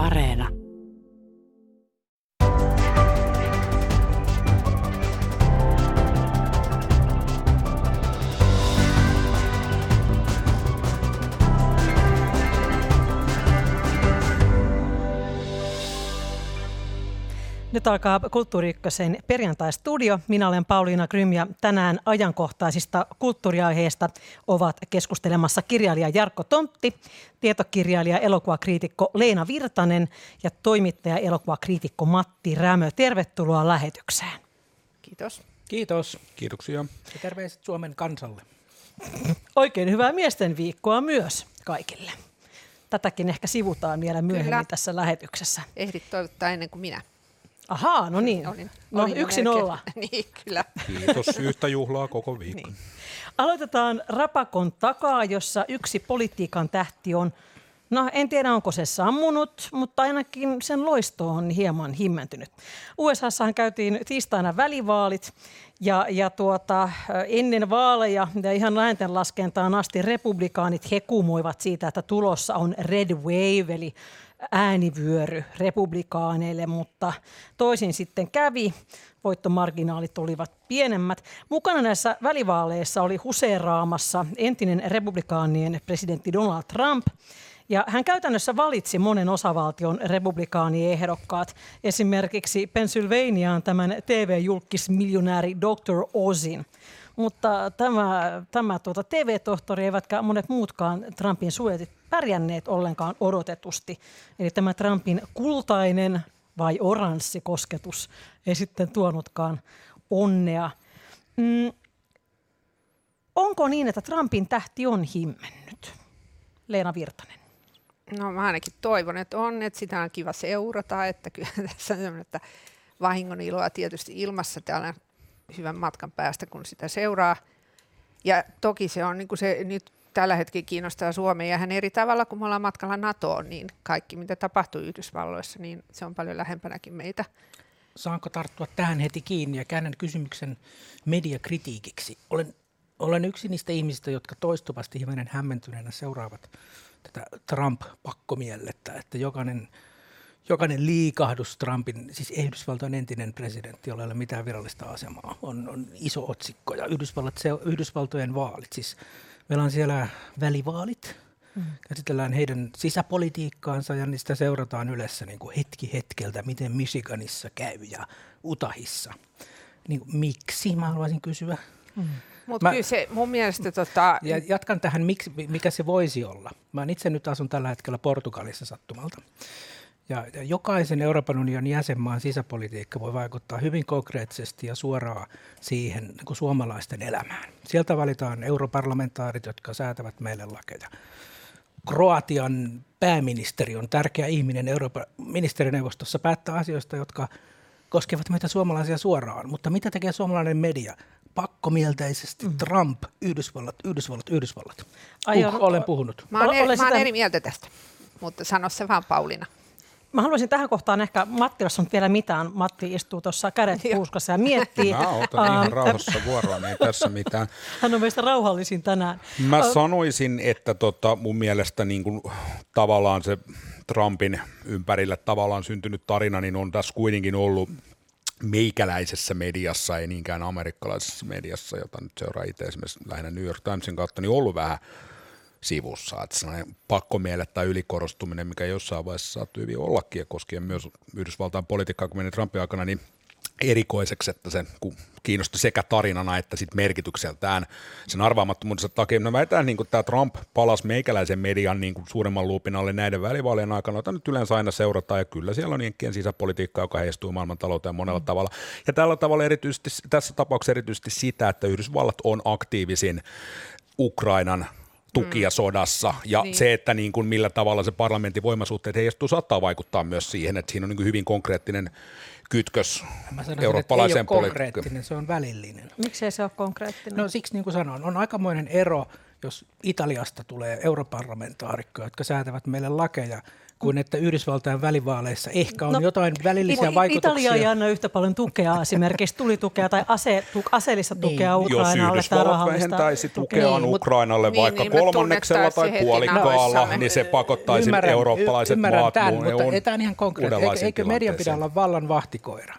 Areena. Nyt alkaa Kulttuuri perjantai-studio. Minä olen Pauliina Grym ja tänään ajankohtaisista kulttuuriaiheista ovat keskustelemassa kirjailija Jarkko Tontti, tietokirjailija elokuvakriitikko Leena Virtanen ja toimittaja elokuvakriitikko Matti Rämö. Tervetuloa lähetykseen. Kiitos. Kiitos. Kiitoksia. Ja terveiset Suomen kansalle. Oikein hyvää miesten viikkoa myös kaikille. Tätäkin ehkä sivutaan vielä myöhemmin Kyllä. tässä lähetyksessä. Ehdit toivottaa ennen kuin minä. Ahaa, no niin. Olin, no olin yksi nolla. niin, kyllä. Kiitos. Yhtä juhlaa koko viikko. Niin. Aloitetaan Rapakon takaa, jossa yksi politiikan tähti on, no en tiedä onko se sammunut, mutta ainakin sen loisto on hieman himmentynyt. USAssahan käytiin tiistaina välivaalit ja, ja tuota, ennen vaaleja ja ihan läänten laskentaan asti republikaanit hekumoivat siitä, että tulossa on red wave, eli äänivyöry republikaaneille, mutta toisin sitten kävi. Voittomarginaalit olivat pienemmät. Mukana näissä välivaaleissa oli huseeraamassa entinen republikaanien presidentti Donald Trump. Ja hän käytännössä valitsi monen osavaltion republikaaniehdokkaat. Esimerkiksi Pennsylvaniaan tämän TV-julkismiljonääri Dr. Ozin – mutta tämä, tämä tuota TV-tohtori eivätkä monet muutkaan Trumpin suojatit pärjänneet ollenkaan odotetusti. Eli tämä Trumpin kultainen vai oranssi kosketus ei sitten tuonutkaan onnea. Mm. Onko niin, että Trumpin tähti on himmennyt? Leena Virtanen. No mä ainakin toivon, että on, että sitä on kiva seurata, että kyllä tässä on että vahingon iloa tietysti ilmassa täällä hyvän matkan päästä, kun sitä seuraa. Ja toki se on niin kuin se nyt tällä hetkellä kiinnostaa Suomea ja hän eri tavalla, kun me ollaan matkalla NATOon, niin kaikki mitä tapahtuu Yhdysvalloissa, niin se on paljon lähempänäkin meitä. Saanko tarttua tähän heti kiinni ja käännän kysymyksen mediakritiikiksi? Olen, olen yksi niistä ihmisistä, jotka toistuvasti hivenen hämmentyneenä seuraavat tätä Trump-pakkomielettä, että jokainen – jokainen liikahdus Trumpin, siis Yhdysvaltojen entinen presidentti, jolla ei ole mitään virallista asemaa, on, on iso otsikko. Ja Yhdysvallat, se, Yhdysvaltojen vaalit, siis meillä on siellä välivaalit, mm. käsitellään heidän sisäpolitiikkaansa ja niistä seurataan yleensä niin kuin hetki hetkeltä, miten Michiganissa käy ja Utahissa. Niin kuin, miksi, mä haluaisin kysyä. Mm. Mutta kyllä se mun mielestä... Tota... Ja jatkan tähän, miksi, mikä se voisi olla. Mä itse nyt asun tällä hetkellä Portugalissa sattumalta. Ja, ja jokaisen Euroopan unionin jäsenmaan sisäpolitiikka voi vaikuttaa hyvin konkreettisesti ja suoraan siihen niin kuin suomalaisten elämään. Sieltä valitaan europarlamentaarit, jotka säätävät meille lakeja. Kroatian pääministeri on tärkeä ihminen Euroopan ministerineuvostossa päättää asioista, jotka koskevat meitä suomalaisia suoraan. Mutta mitä tekee suomalainen media? pakkomielteisesti mm. Trump, Yhdysvallat, Yhdysvallat, Yhdysvallat. Aion, uh, olen puhunut. Mä oon, eri, mä oon eri mieltä tästä, mutta sano se vaan Pauliina. Mä haluaisin tähän kohtaan ehkä, Matti, jos on vielä mitään, Matti istuu tuossa kädet puuskassa ja miettii. Mä otan ihan rauhassa vuoroa, niin tässä mitään. Hän on meistä rauhallisin tänään. Mä sanoisin, että tota, mun mielestä niin kuin, tavallaan se Trumpin ympärillä tavallaan syntynyt tarina, niin on tässä kuitenkin ollut meikäläisessä mediassa, ei niinkään amerikkalaisessa mediassa, jota nyt seuraa itse esimerkiksi lähinnä New York Timesin kautta, niin ollut vähän – sivussa. Että sellainen pakkomiele tai ylikorostuminen, mikä jossain vaiheessa saattoi hyvin ollakin ja koskien myös Yhdysvaltain politiikkaa, kun meni Trumpin aikana, niin erikoiseksi, että se kiinnosti sekä tarinana että sit merkitykseltään sen arvaamattomuudensa takia. No väitän, niin tämä Trump palasi meikäläisen median niin kuin suuremman luupin alle näiden välivaalien aikana, jota nyt yleensä aina seurataan, ja kyllä siellä on jenkkien sisäpolitiikkaa, joka heistuu maailmantalouteen monella mm. tavalla. Ja tällä tavalla erityisesti, tässä tapauksessa erityisesti sitä, että Yhdysvallat on aktiivisin Ukrainan tukia mm. sodassa. Ja niin. se, että niin kuin millä tavalla se parlamentin voimasuhteet heijastuu, saattaa vaikuttaa myös siihen, että siinä on niin kuin hyvin konkreettinen kytkös Mä sanoisin, eurooppalaiseen politiikkaan. se on välillinen. Miksi se ole konkreettinen? No siksi niin kuin sanoin, on aikamoinen ero, jos Italiasta tulee europarlamentaarikkoja, jotka säätävät meille lakeja, kuin että Yhdysvaltain välivaaleissa ehkä on no, jotain välillisiä It- vaikutuksia. Italia ei anna yhtä paljon tukea, esimerkiksi tulitukea tai ase, tu, aseellista tukea Niin. Jos Ukrainalle tai Yhdysvallat vähentäisi tukea. tukeaan Niin, Ukrainalle niin, vaikka niin kolmanneksella tai puolikkaalla, nahoissamme. niin se pakottaisi eurooppalaiset ymmärrän maat tämän, muun mutta ei tämä ihan konkreettinen. Eikö, median pidä olla vallan vahtikoira?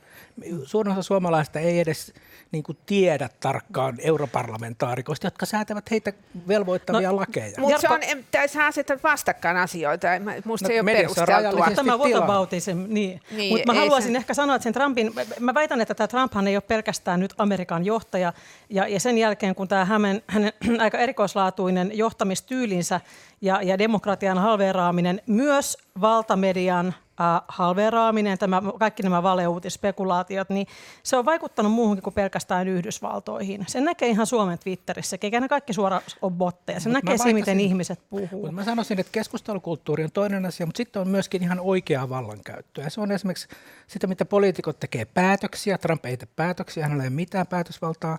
Suurin osa suomalaista ei edes niin kuin tiedä tarkkaan europarlamentaarikoista, jotka säätävät heitä velvoittavia No, lakeja. Mutta se on, tässä asetat vastakkain asioita. Musta No, se ei ole perusteltua. Tämä whataboutism, niin. Niin, niin Mutta mä haluaisin se- ehkä sanoa, että sen Trumpin, mä väitän, että tämä Trumphan ei ole pelkästään nyt Amerikan johtaja, ja, ja sen jälkeen, kun tämä hänen, hänen aika erikoislaatuinen johtamistyylinsä ja, ja demokratian halveeraaminen, myös valtamedian äh, halveeraaminen, tämä, kaikki nämä valeuutisspekulaatiot, niin se on vaikuttanut muuhunkin kuin pelkästään Yhdysvaltoihin. Sen näkee ihan Suomen Twitterissä, eikä ne kaikki suoraan ole botteja. Se Mut näkee siinä, miten ihmiset puhuu. Mutta mä sanoisin, että keskustelukulttuuri on toinen asia, mutta sitten on myöskin ihan oikeaa vallankäyttöä. Se on esimerkiksi sitä, mitä poliitikot tekee päätöksiä. Trump ei tee päätöksiä, hänellä ei ole mitään päätösvaltaa.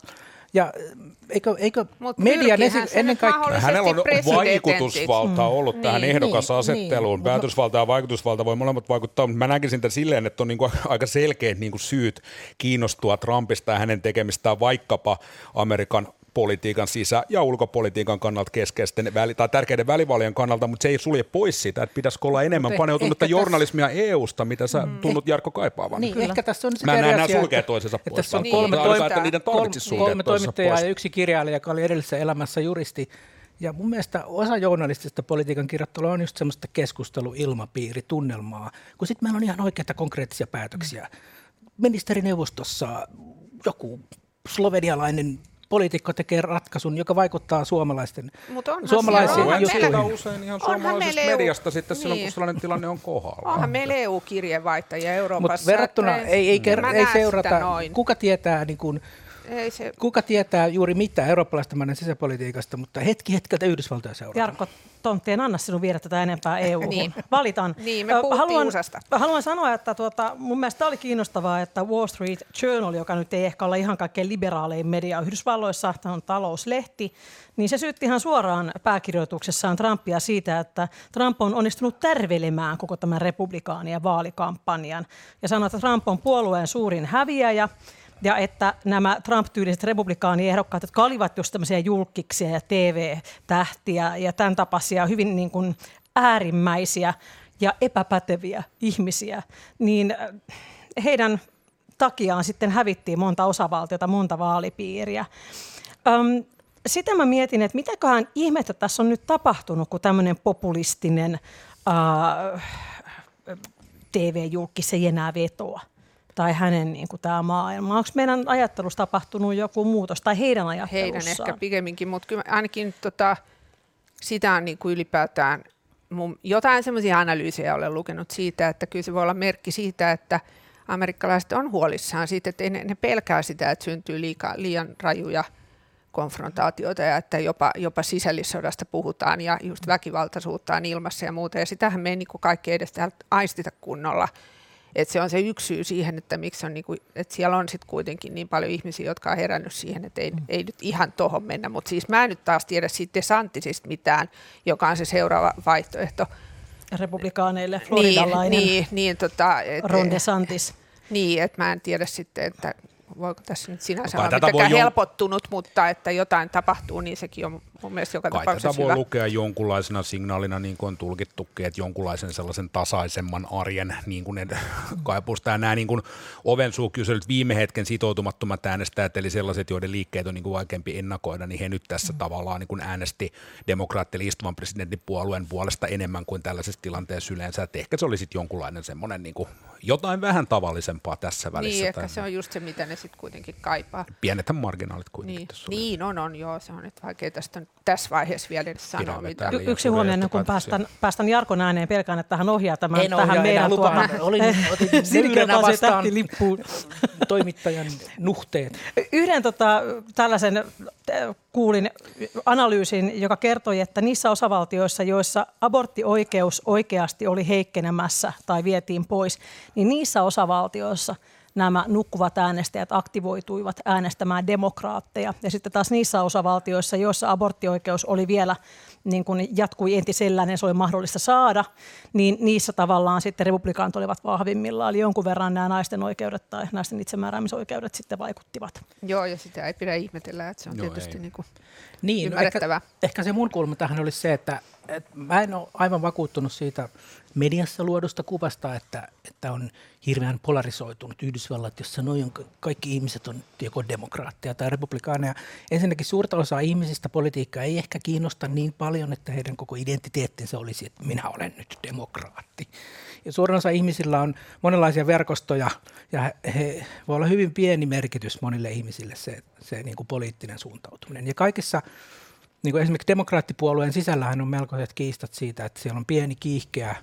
Ja äh, eikö, eikö Mut median pyrkiihän esi- ennen kaikkea... Hänellä on vaikutusvaltaa ollut tähän Niin, ehdokasasetteluun. niin. Päätösvalta ja vaikutusvalta voi molemmat vaikuttaa, mutta mä näkisin tämän silleen, että on niinku aika selkeät niinku syyt kiinnostua Trumpista ja hänen tekemistään vaikkapa Amerikan politiikan sisä- ja ulkopolitiikan kannalta keskeisten väli- tai tärkeiden välivaalien kannalta, mutta se ei sulje pois sitä, että pitäisikö olla enemmän Mutta paneutunutta ehkä tässä- journalismia EU-sta, mitä sä tunnut Jarkko kaipaavan. Niin, Kyllä. ehkä tässä on se Mä en näe eri nämä sulkee että- toisensa pois. Tässä on kolme, toista- hyvä, että niiden kolme, sulkea kolme toimittajaa ja yksi kirjailija, joka oli edellisessä elämässä juristi. Ja mun mielestä osa journalistista politiikan kirjoittelua on just semmoista keskusteluilmapiiritunnelmaa, kun sitten meillä on ihan oikeita konkreettisia päätöksiä. Ministerineuvostossa joku slovenialainen poliitikko tekee ratkaisun, joka vaikuttaa suomalaisten onhan suomalaisiin siellä- onhan meillä- usein ihan Onhan suomalaisesta EU mediasta sitten silloin, kun niin. sellainen tilanne on kohdalla. Onhan meillä EU-kirjeenvaihtajia Euroopassa. Mutta verrattuna että ei, ei, ker- ei seurata, kuka tietää niin kuin, Ei se, Kuka tietää juuri mitä eurooppalaisten maiden sisäpolitiikasta, mutta hetki hetkeltä Yhdysvaltoja seuraa. Jarkko Tontti, en anna sinun viedä tätä enempää EU. Niin. Valitan. Niin, me haluan, haluan sanoa, että tuota, mun mielestä oli kiinnostavaa, että Wall Street Journal, joka nyt ei ehkä ole ihan kaikkein liberaalein media Yhdysvalloissa, tämä on talouslehti, niin se syytti ihan suoraan pääkirjoituksessaan Trumpia siitä, että Trump on onnistunut tärvelemään koko tämän republikaanien vaalikampanjan. Ja sanoi, että Trump on puolueen suurin häviäjä, ja että nämä Trump-tyyliset republikaaniehdokkaat, jotka olivat just tämmöisiä julkkiksia ja TV-tähtiä ja tämän tapaisia hyvin niin kuin äärimmäisiä ja epäpäteviä ihmisiä, niin äh, heidän takiaan sitten hävittiin monta osavaltiota, monta vaalipiiriä. Öm, sitä mä mietin, että mitäköhän ihmettä tässä on nyt tapahtunut, kun tämmöinen populistinen äh, TV-julkis ei enää vetoa tai hänen niin kuin, tämä maailma. Onko meidän ajattelussa tapahtunut joku muutos tai heidän ajattelussaan? heidän ehkä pikemminkin, mutta kyllä ainakin tota, sitä on niin kuin ylipäätään, mun, jotain semmoisia analyysejä olen lukenut siitä, että kyllä se voi olla merkki siitä, että amerikkalaiset on huolissaan siitä, että ne, ne pelkää sitä, että syntyy liika, liian rajuja konfrontaatioita ja että jopa, jopa sisällissodasta puhutaan ja just väkivaltaisuutta on ilmassa ja muuta. Ja sitähän me ei niin kaikki edes aistita kunnolla. Et se on se yksi syy siihen, että miksi on niinku, että siellä on sitten kuitenkin niin paljon ihmisiä, jotka on herännyt siihen, että ei, mm. ei nyt ihan tohon mennä. Mutta siis mä en nyt taas tiedä siitä DeSantisista mitään, joka on se seuraava vaihtoehto. Republikaaneille Niin, floridalainen niin, niin, tota, et, Ron DeSantis. niin, että mä en tiedä sitten, että voiko tässä nyt sinänsä Kai olla mitenkään helpottunut, mutta että jotain tapahtuu, niin sekin on mun mielestä joka Kai tapauksessa tätä voi hyvä. lukea jonkunlaisena signaalina, niin kuin on tulkittukin, että jonkunlaisen sellaisen tasaisemman arjen niin kuin. Ja nämä niin kuin ovensuukyselyt, viime hetken sitoutumattomat äänestäjät, eli sellaiset, joiden liikkeet on niin kuin vaikeampi ennakoida, niin he nyt tässä mm. tavallaan niin kuin äänesti demokraattille istuvan presidentin puolueen puolesta enemmän kuin tällaisessa tilanteessa yleensä. Että ehkä se oli sitten jonkunlainen semmoinen niin kuin jotain vähän tavallisempaa tässä välissä. Niin, ehkä se on just se, mitä ne sitten kuitenkin kaipaa. Pienethän marginaalit kuitenkin Niin, tässä oli. niin on, on, joo, se on nyt vaikea tästä on tässä vaiheessa vielä edes sanoa Pidä mitä. vetää. Y- yksi huomio suuria ennen kuin johtopäätöksiä. päästän, päästän Jarkon ääneen, pelkään, että hän ohjaa tämän, En tähän ohjaa meidän tuohon Olin- otin vastaan. tähtilippuun. toimittajan nuhteet. Yhden tota, tällaisen kuulin analyysin, joka kertoi, että niissä osavaltioissa, joissa aborttioikeus oikeasti oli heikkenemässä tai vietiin pois, niin niissä osavaltioissa nämä nukkuvat äänestäjät aktivoituivat äänestämään demokraatteja. Ja sitten taas niissä osavaltioissa, joissa aborttioikeus oli vielä niin kuin jatkui entisellään ja se oli mahdollista saada, niin niissä tavallaan sitten republikaanit olivat vahvimmillaan. Eli jonkun verran nämä naisten oikeudet tai naisten itsemääräämisoikeudet sitten vaikuttivat. Joo, ja sitä ei pidä ihmetellä, että se on Joo, tietysti niin kuin niin, ymmärrettävää. No ehkä, ehkä se mun kulma tähän olisi se, että, että mä en ole aivan vakuuttunut siitä mediassa luodusta kuvasta, että, että on hirveän polarisoitunut Yhdysvallat, jossa noin kaikki ihmiset on joko demokraatteja tai republikaaneja. Ensinnäkin suurta osaa ihmisistä politiikka ei ehkä kiinnosta niin paljon, että heidän koko identiteettinsä olisi, että minä olen nyt demokraatti. Ja suurin osa ihmisillä on monenlaisia verkostoja ja he voi olla hyvin pieni merkitys monille ihmisille se, se niin kuin poliittinen suuntautuminen. Ja kaikissa niin kuin esimerkiksi demokraattipuolueen sisällähän on melkoiset kiistat siitä, että siellä on pieni kiihkeä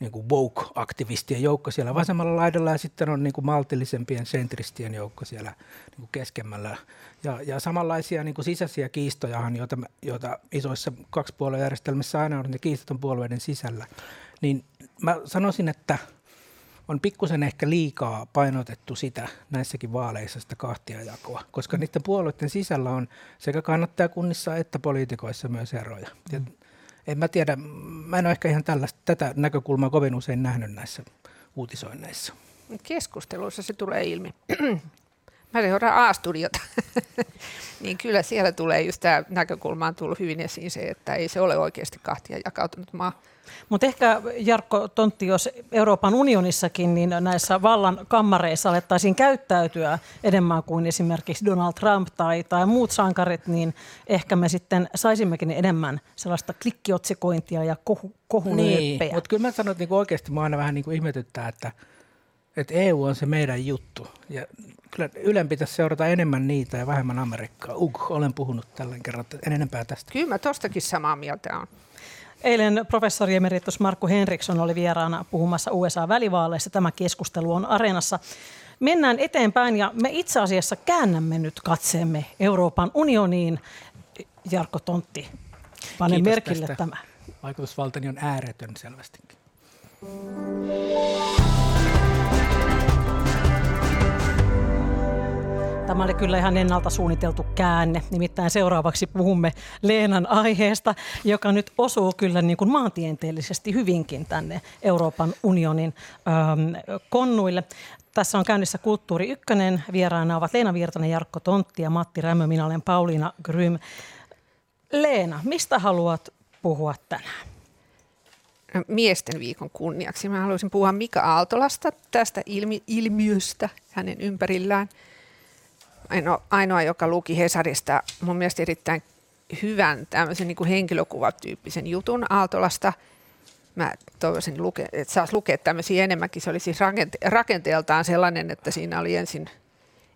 niin kuin woke-aktivistien joukko siellä vasemmalla laidalla ja sitten on niin kuin maltillisempien sentristien joukko siellä niin kuin keskemmällä. Ja, ja samanlaisia niin kuin sisäisiä kiistojahan, joita, joita isoissa kaksipuoluejärjestelmissä aina on, ne kiistat on puolueiden sisällä. Niin mä sanoisin, että on pikkusen ehkä liikaa painotettu sitä näissäkin vaaleissa sitä kahtiajakoa, koska niiden puolueiden sisällä on sekä kannattajakunnissa että poliitikoissa myös eroja. Mm en mä tiedä, mä en ole ehkä ihan tällaista, tätä näkökulmaa kovin usein nähnyt näissä uutisoinneissa. Keskusteluissa se tulee ilmi. Mä seuraan A-studiota, niin kyllä siellä tulee just tämä näkökulma on tullut hyvin esiin se, että ei se ole oikeasti kahtia jakautunut maa. Mutta ehkä Jarkko Tontti, jos Euroopan unionissakin, niin näissä vallan kammareissa alettaisiin käyttäytyä enemmän kuin esimerkiksi Donald Trump tai, tai muut sankarit, niin ehkä me sitten saisimmekin enemmän sellaista klikkiotsikointia ja kohu, Niin, mutta kyllä mä sanon, että niinku oikeasti mä aina vähän niinku ihmetyttää, että, että EU on se meidän juttu. Ja kyllä Ylen pitäisi seurata enemmän niitä ja vähemmän Amerikkaa. Ugh, olen puhunut tällä kerran, en enempää tästä. Kyllä mä tostakin samaa mieltä on. Eilen professori emeritus Markku Henriksson oli vieraana puhumassa USA-välivaaleissa. Tämä keskustelu on areenassa. Mennään eteenpäin ja me itse asiassa käännämme nyt katseemme Euroopan unioniin. Jarkko Tontti, pane Kiitos merkille tästä. tämä. Vaikutusvaltani on ääretön selvästikin. Tämä oli kyllä ihan ennalta suunniteltu käänne. Nimittäin seuraavaksi puhumme Leenan aiheesta, joka nyt osuu kyllä niin kuin maantieteellisesti hyvinkin tänne Euroopan unionin ähm, konnuille. Tässä on käynnissä Kulttuuri Ykkönen. Vieraana ovat Leena Virtanen, Jarkko Tontti ja Matti Rämmö. Minä olen Pauliina Grym. Leena, mistä haluat puhua tänään? miesten viikon kunniaksi. Mä haluaisin puhua Mika Aaltolasta tästä ilmi- ilmiöstä hänen ympärillään – ainoa, ainoa, joka luki Hesarista mun mielestä erittäin hyvän tämmöisen niin kuin henkilökuvatyyppisen jutun Aaltolasta. Mä toivoisin, luke, että saisi lukea tämmöisiä enemmänkin. Se oli siis rakente- rakenteeltaan sellainen, että siinä oli ensin,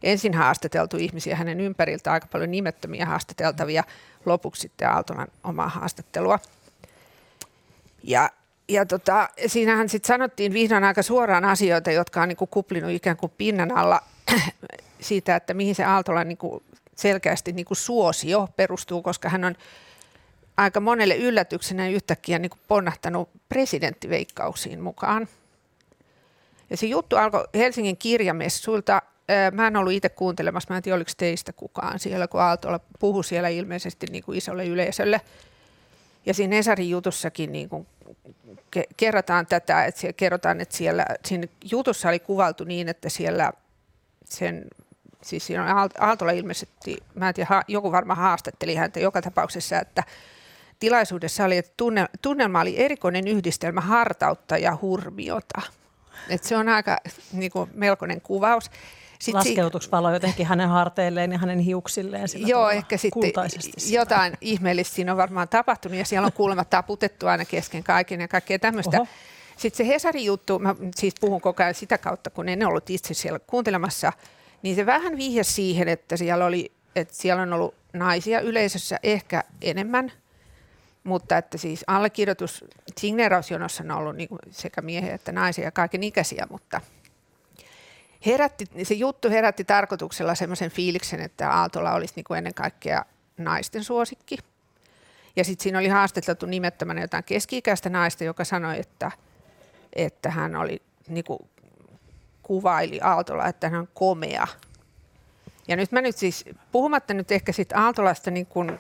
ensin haastateltu ihmisiä hänen ympäriltä, aika paljon nimettömiä haastateltavia, lopuksi sitten Aaltolan omaa haastattelua. Ja, ja tota, siinähän sitten sanottiin vihdoin aika suoraan asioita, jotka on niin kuin kuplinut ikään kuin pinnan alla siitä, että mihin se Aaltola niin kuin selkeästi niin kuin suosio perustuu, koska hän on aika monelle yllätyksenä yhtäkkiä niin kuin ponnahtanut presidenttiveikkauksiin mukaan. Ja se juttu alkoi Helsingin kirjamessuilta. Mä en ollut itse kuuntelemassa, mä en tiedä oliko teistä kukaan siellä, kun Aaltola puhui siellä ilmeisesti niin kuin isolle yleisölle. Ja siinä Esarin jutussakin niin kuin kerrotaan tätä, että siellä, kerrotaan, että siellä, siinä jutussa oli kuvaltu niin, että siellä sen siis siinä on Aaltola ilmeisesti, mä en tiedä, joku varmaan haastatteli häntä joka tapauksessa, että tilaisuudessa oli, että tunne, tunnelma oli erikoinen yhdistelmä hartautta ja hurmiota. Et se on aika niin kuin, melkoinen kuvaus. Sitten Laskeutuks valo jotenkin hänen harteilleen ja hänen hiuksilleen? Joo, ehkä sitten jotain ihmeellistä siinä on varmaan tapahtunut ja siellä on kuulemma taputettu aina kesken kaiken ja kaikkea tämmöistä. Oho. Sitten se Hesarin juttu, mä siis puhun koko ajan sitä kautta, kun en ollut itse siellä kuuntelemassa – niin se vähän vihjasi siihen, että siellä, oli, että siellä on ollut naisia yleisössä ehkä enemmän, mutta että siis allekirjoitus signeerausjonossa on ollut niin sekä miehiä että naisia ja kaiken ikäisiä, mutta herätti, se juttu herätti tarkoituksella semmoisen fiiliksen, että Aaltola olisi niin kuin ennen kaikkea naisten suosikki. Ja sitten siinä oli haastateltu nimettömänä jotain keski-ikäistä naista, joka sanoi, että, että hän oli niin kuin kuvaili Aaltola, että hän on komea. Ja nyt mä nyt siis, puhumatta nyt ehkä siitä Aaltolasta niin kuin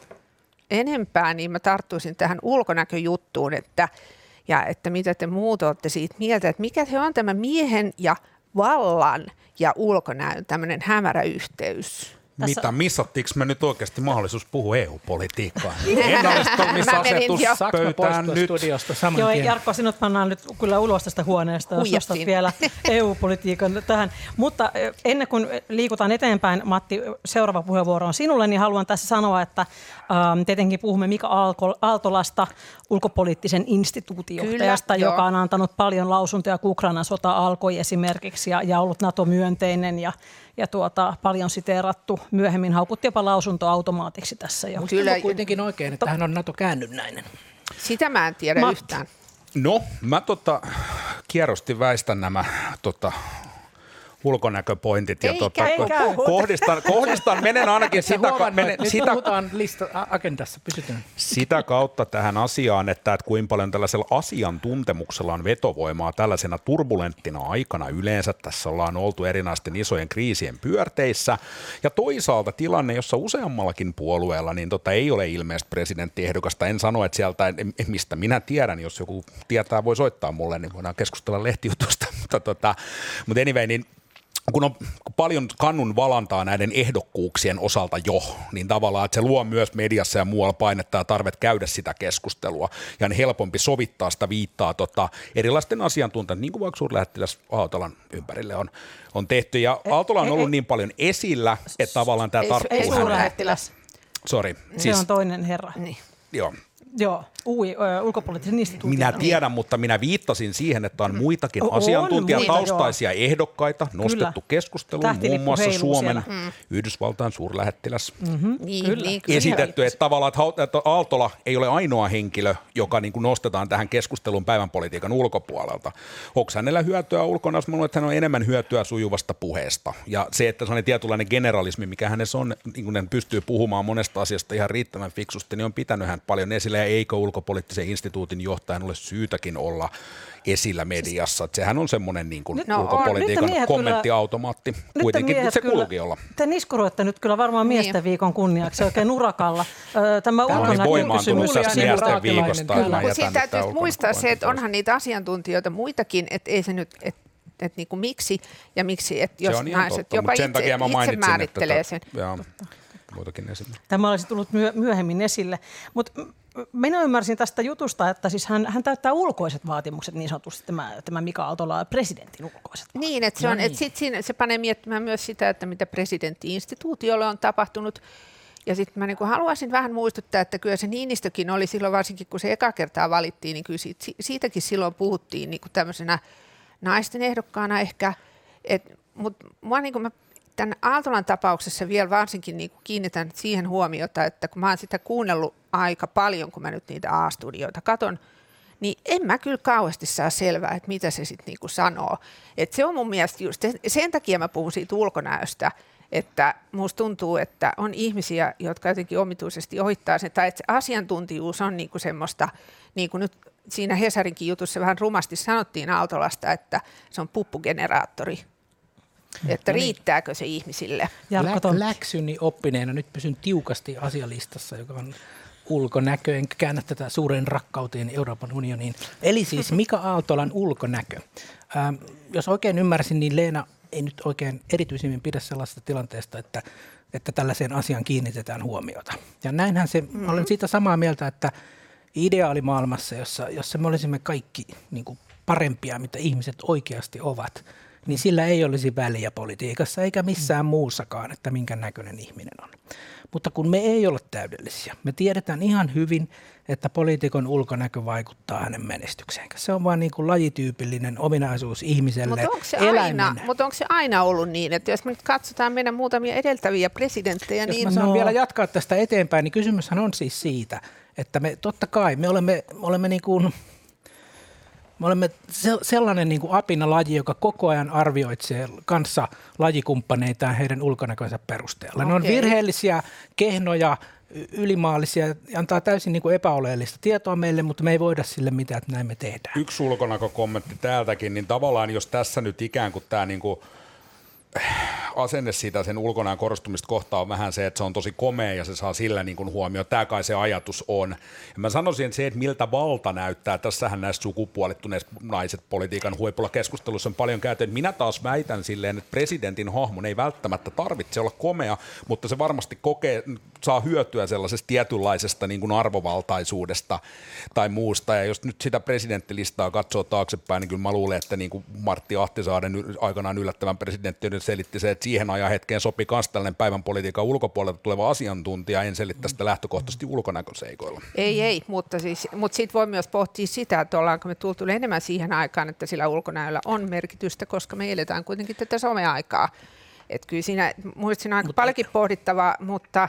enempää, niin mä tarttuisin tähän ulkonäköjuttuun, että, ja että mitä te muut olette siitä mieltä, että mikä se on tämä miehen ja vallan ja ulkonäön tämmöinen hämärä yhteys. Tässä... Mitä, missattiinko me nyt oikeasti mahdollisuus puhua EU-politiikkaa? en olisi missä asetus pöytään nyt. studiosta saman Joo, tien. Jarkko, sinut pannaan nyt kyllä ulos tästä huoneesta, jos nostat vielä EU-politiikan tähän. Mutta ennen kuin liikutaan eteenpäin, Matti, seuraava puheenvuoro on sinulle, niin haluan tässä sanoa, että ähm, tietenkin puhumme Mika Aaltolasta, ulkopoliittisen instituutiohtajasta, kyllä, joka joo. on antanut paljon lausuntoja, kun Ukrainan sota alkoi esimerkiksi ja, ja ollut NATO-myönteinen ja ja tuota, paljon siteerattu. Myöhemmin haukutti jopa lausunto automaatiksi tässä jo. Kyllä on kuitenkin oikein, että hän on NATO-käännynnäinen. Sitä mä en tiedä Matt. yhtään. No, mä tota, kierrosti väistän nämä tota, ulkonäköpointit. Ja eikä, tota, eikä. Kohdistan, kohdistan, menen ainakin sitä, ka- menen, nyt sitä, lista, agendassa, pysytään. sitä kautta tähän asiaan, että, että kuinka paljon tällaisella asiantuntemuksella on vetovoimaa tällaisena turbulenttina aikana yleensä. Tässä ollaan oltu erinäisten isojen kriisien pyörteissä. Ja toisaalta tilanne, jossa useammallakin puolueella niin tota, ei ole ilmeistä presidenttiehdokasta. En sano, että sieltä, mistä minä tiedän, jos joku tietää, voi soittaa mulle, niin voidaan keskustella lehtijutusta. mutta, tota, mutta anyway, niin kun on paljon kannun valantaa näiden ehdokkuuksien osalta jo, niin tavallaan, että se luo myös mediassa ja muualla painetta ja tarvet käydä sitä keskustelua, ja on helpompi sovittaa sitä viittaa tota, erilaisten asiantuntijoiden, niin kuin vaikka suurlähettiläs Aaltolan ympärille on, on tehty, ja Aaltola on ollut niin paljon esillä, että tavallaan tämä tarttuu Ei suurlähettiläs. Sorry. Siis, se on toinen herra. Niin. Joo, Joo, UI, ulkopoliittisen instituutin. Minä tiedän, mutta minä viittasin siihen, että on muitakin on, asiantuntijataustaisia joo. ehdokkaita nostettu kyllä. keskusteluun, muun muassa Suomen mm. Yhdysvaltain suurlähettiläs mm-hmm. niin, kyllä. Niin, kyllä. esitetty, että tavallaan että Aaltola ei ole ainoa henkilö, joka niin kuin nostetaan tähän keskusteluun päivän politiikan ulkopuolelta. Onko hänellä hyötyä ulkona? Mä että hän on enemmän hyötyä sujuvasta puheesta. Ja se, että se on tietynlainen generalismi, mikä hänessä on, niin kuin hän pystyy puhumaan monesta asiasta ihan riittävän fiksusti, niin on pitänyt hän paljon esille eikö ulkopoliittisen instituutin johtajan ole syytäkin olla esillä mediassa. Että sehän on semmoinen niin kuin no, ulkopolitiikan kommenttiautomaatti. Kyllä, Kuitenkin se kuuluukin olla. Te niskuroitte nyt kyllä varmaan miesten niin. viikon kunniaksi oikein urakalla. Tämä. Tämä miesten viikosta. Kyllä. Mutta siinä täytyy muistaa se, että onhan niitä asiantuntijoita muitakin, että ei se nyt, että että niin kuin miksi ja miksi, että jos naiset totta, jopa itse, itse määrittelee sen. Jaa, muitakin esille. Tämä olisi tullut myöhemmin esille, mutta minä ymmärsin tästä jutusta, että siis hän, hän täyttää ulkoiset vaatimukset niin sanotusti, tämä, tämä Mika Aaltola presidentin ulkoiset vaatimukset. Niin, että se, on, no niin. että sit siinä, se panee miettimään myös sitä, että mitä presidenttiinstituutiolle on tapahtunut. Ja sitten mä niin haluaisin vähän muistuttaa, että kyllä se Niinistökin oli silloin, varsinkin kun se eka kertaa valittiin, niin kyllä siitä, siitäkin silloin puhuttiin niin kuin tämmöisenä naisten ehdokkaana ehkä. Mutta mua niin kuin mä tämän Aaltolan tapauksessa vielä varsinkin niin kuin kiinnitän siihen huomiota, että kun mä oon sitä kuunnellut aika paljon, kun mä nyt niitä A-studioita katon, niin en mä kyllä kauheasti saa selvää, että mitä se sitten niinku sanoo. Et se on mun mielestä just, sen takia mä puhun siitä ulkonäöstä, että musta tuntuu, että on ihmisiä, jotka jotenkin omituisesti ohittaa sen, tai että se asiantuntijuus on niinku semmoista, niin kuin nyt siinä Hesarinkin jutussa vähän rumasti sanottiin Aaltolasta, että se on puppugeneraattori. Että no niin. riittääkö se ihmisille? Lä- läksyni oppineena nyt pysyn tiukasti asialistassa, joka on ulkonäkö, enkä käännä tätä suuren rakkauteen Euroopan unioniin. Eli siis Mika Aaltolan ulkonäkö. Ähm, jos oikein ymmärsin, niin Leena ei nyt oikein erityisemmin pidä sellaista tilanteesta, että, että tällaiseen asiaan kiinnitetään huomiota. Ja näinhän se, mm-hmm. olen siitä samaa mieltä, että ideaalimaailmassa, jossa, jossa me olisimme kaikki niin kuin parempia, mitä ihmiset oikeasti ovat, niin sillä ei olisi väliä politiikassa eikä missään muussakaan, että minkä näköinen ihminen on. Mutta kun me ei ole täydellisiä, me tiedetään ihan hyvin, että poliitikon ulkonäkö vaikuttaa hänen menestykseen. Se on vain niin kuin lajityypillinen ominaisuus ihmiselle. Mutta onko, se aina, mutta onko se aina ollut niin, että jos me nyt katsotaan meidän muutamia edeltäviä presidenttejä, jos niin... Jos mä saan no. vielä jatkaa tästä eteenpäin, niin kysymyshän on siis siitä, että me totta kai me olemme, me olemme niin kuin me olemme sellainen niin kuin apina-laji, joka koko ajan arvioitsee kanssa lajikumppaneitaan heidän ulkonäkönsä perusteella. Okay. Ne on virheellisiä, kehnoja, ylimaallisia ja antaa täysin niin kuin epäoleellista tietoa meille, mutta me ei voida sille mitään, että näin me tehdään. Yksi ulkonäkökommentti täältäkin, niin tavallaan jos tässä nyt ikään kuin tämä niin kuin asenne siitä sen ulkonäön korostumista kohtaan on vähän se, että se on tosi komea ja se saa sillä niin kuin huomioon. Tämä kai se ajatus on. Ja mä sanoisin, että se, että miltä valta näyttää, tässähän näistä sukupuolittuneista naiset politiikan huipulla keskustelussa on paljon käyty. Minä taas väitän silleen, että presidentin hahmon ei välttämättä tarvitse olla komea, mutta se varmasti kokee, saa hyötyä sellaisesta tietynlaisesta niin kuin arvovaltaisuudesta tai muusta. Ja jos nyt sitä presidenttilistaa katsoo taaksepäin, niin kyllä mä luulen, että niin kuin Martti Ahtisaaren aikanaan yllättävän presidentti selitti se, että siihen ajan hetkeen sopi myös tällainen päivän politiikan ulkopuolelta tuleva asiantuntija, en selittää sitä lähtökohtaisesti ulkonäköseikoilla. Ei, ei, mutta, siis, mutta sitten voi myös pohtia sitä, että ollaanko me tultu enemmän siihen aikaan, että sillä ulkonäöllä on merkitystä, koska me eletään kuitenkin tätä someaikaa. Että kyllä siinä, siinä on aika paljonkin pohdittavaa, mutta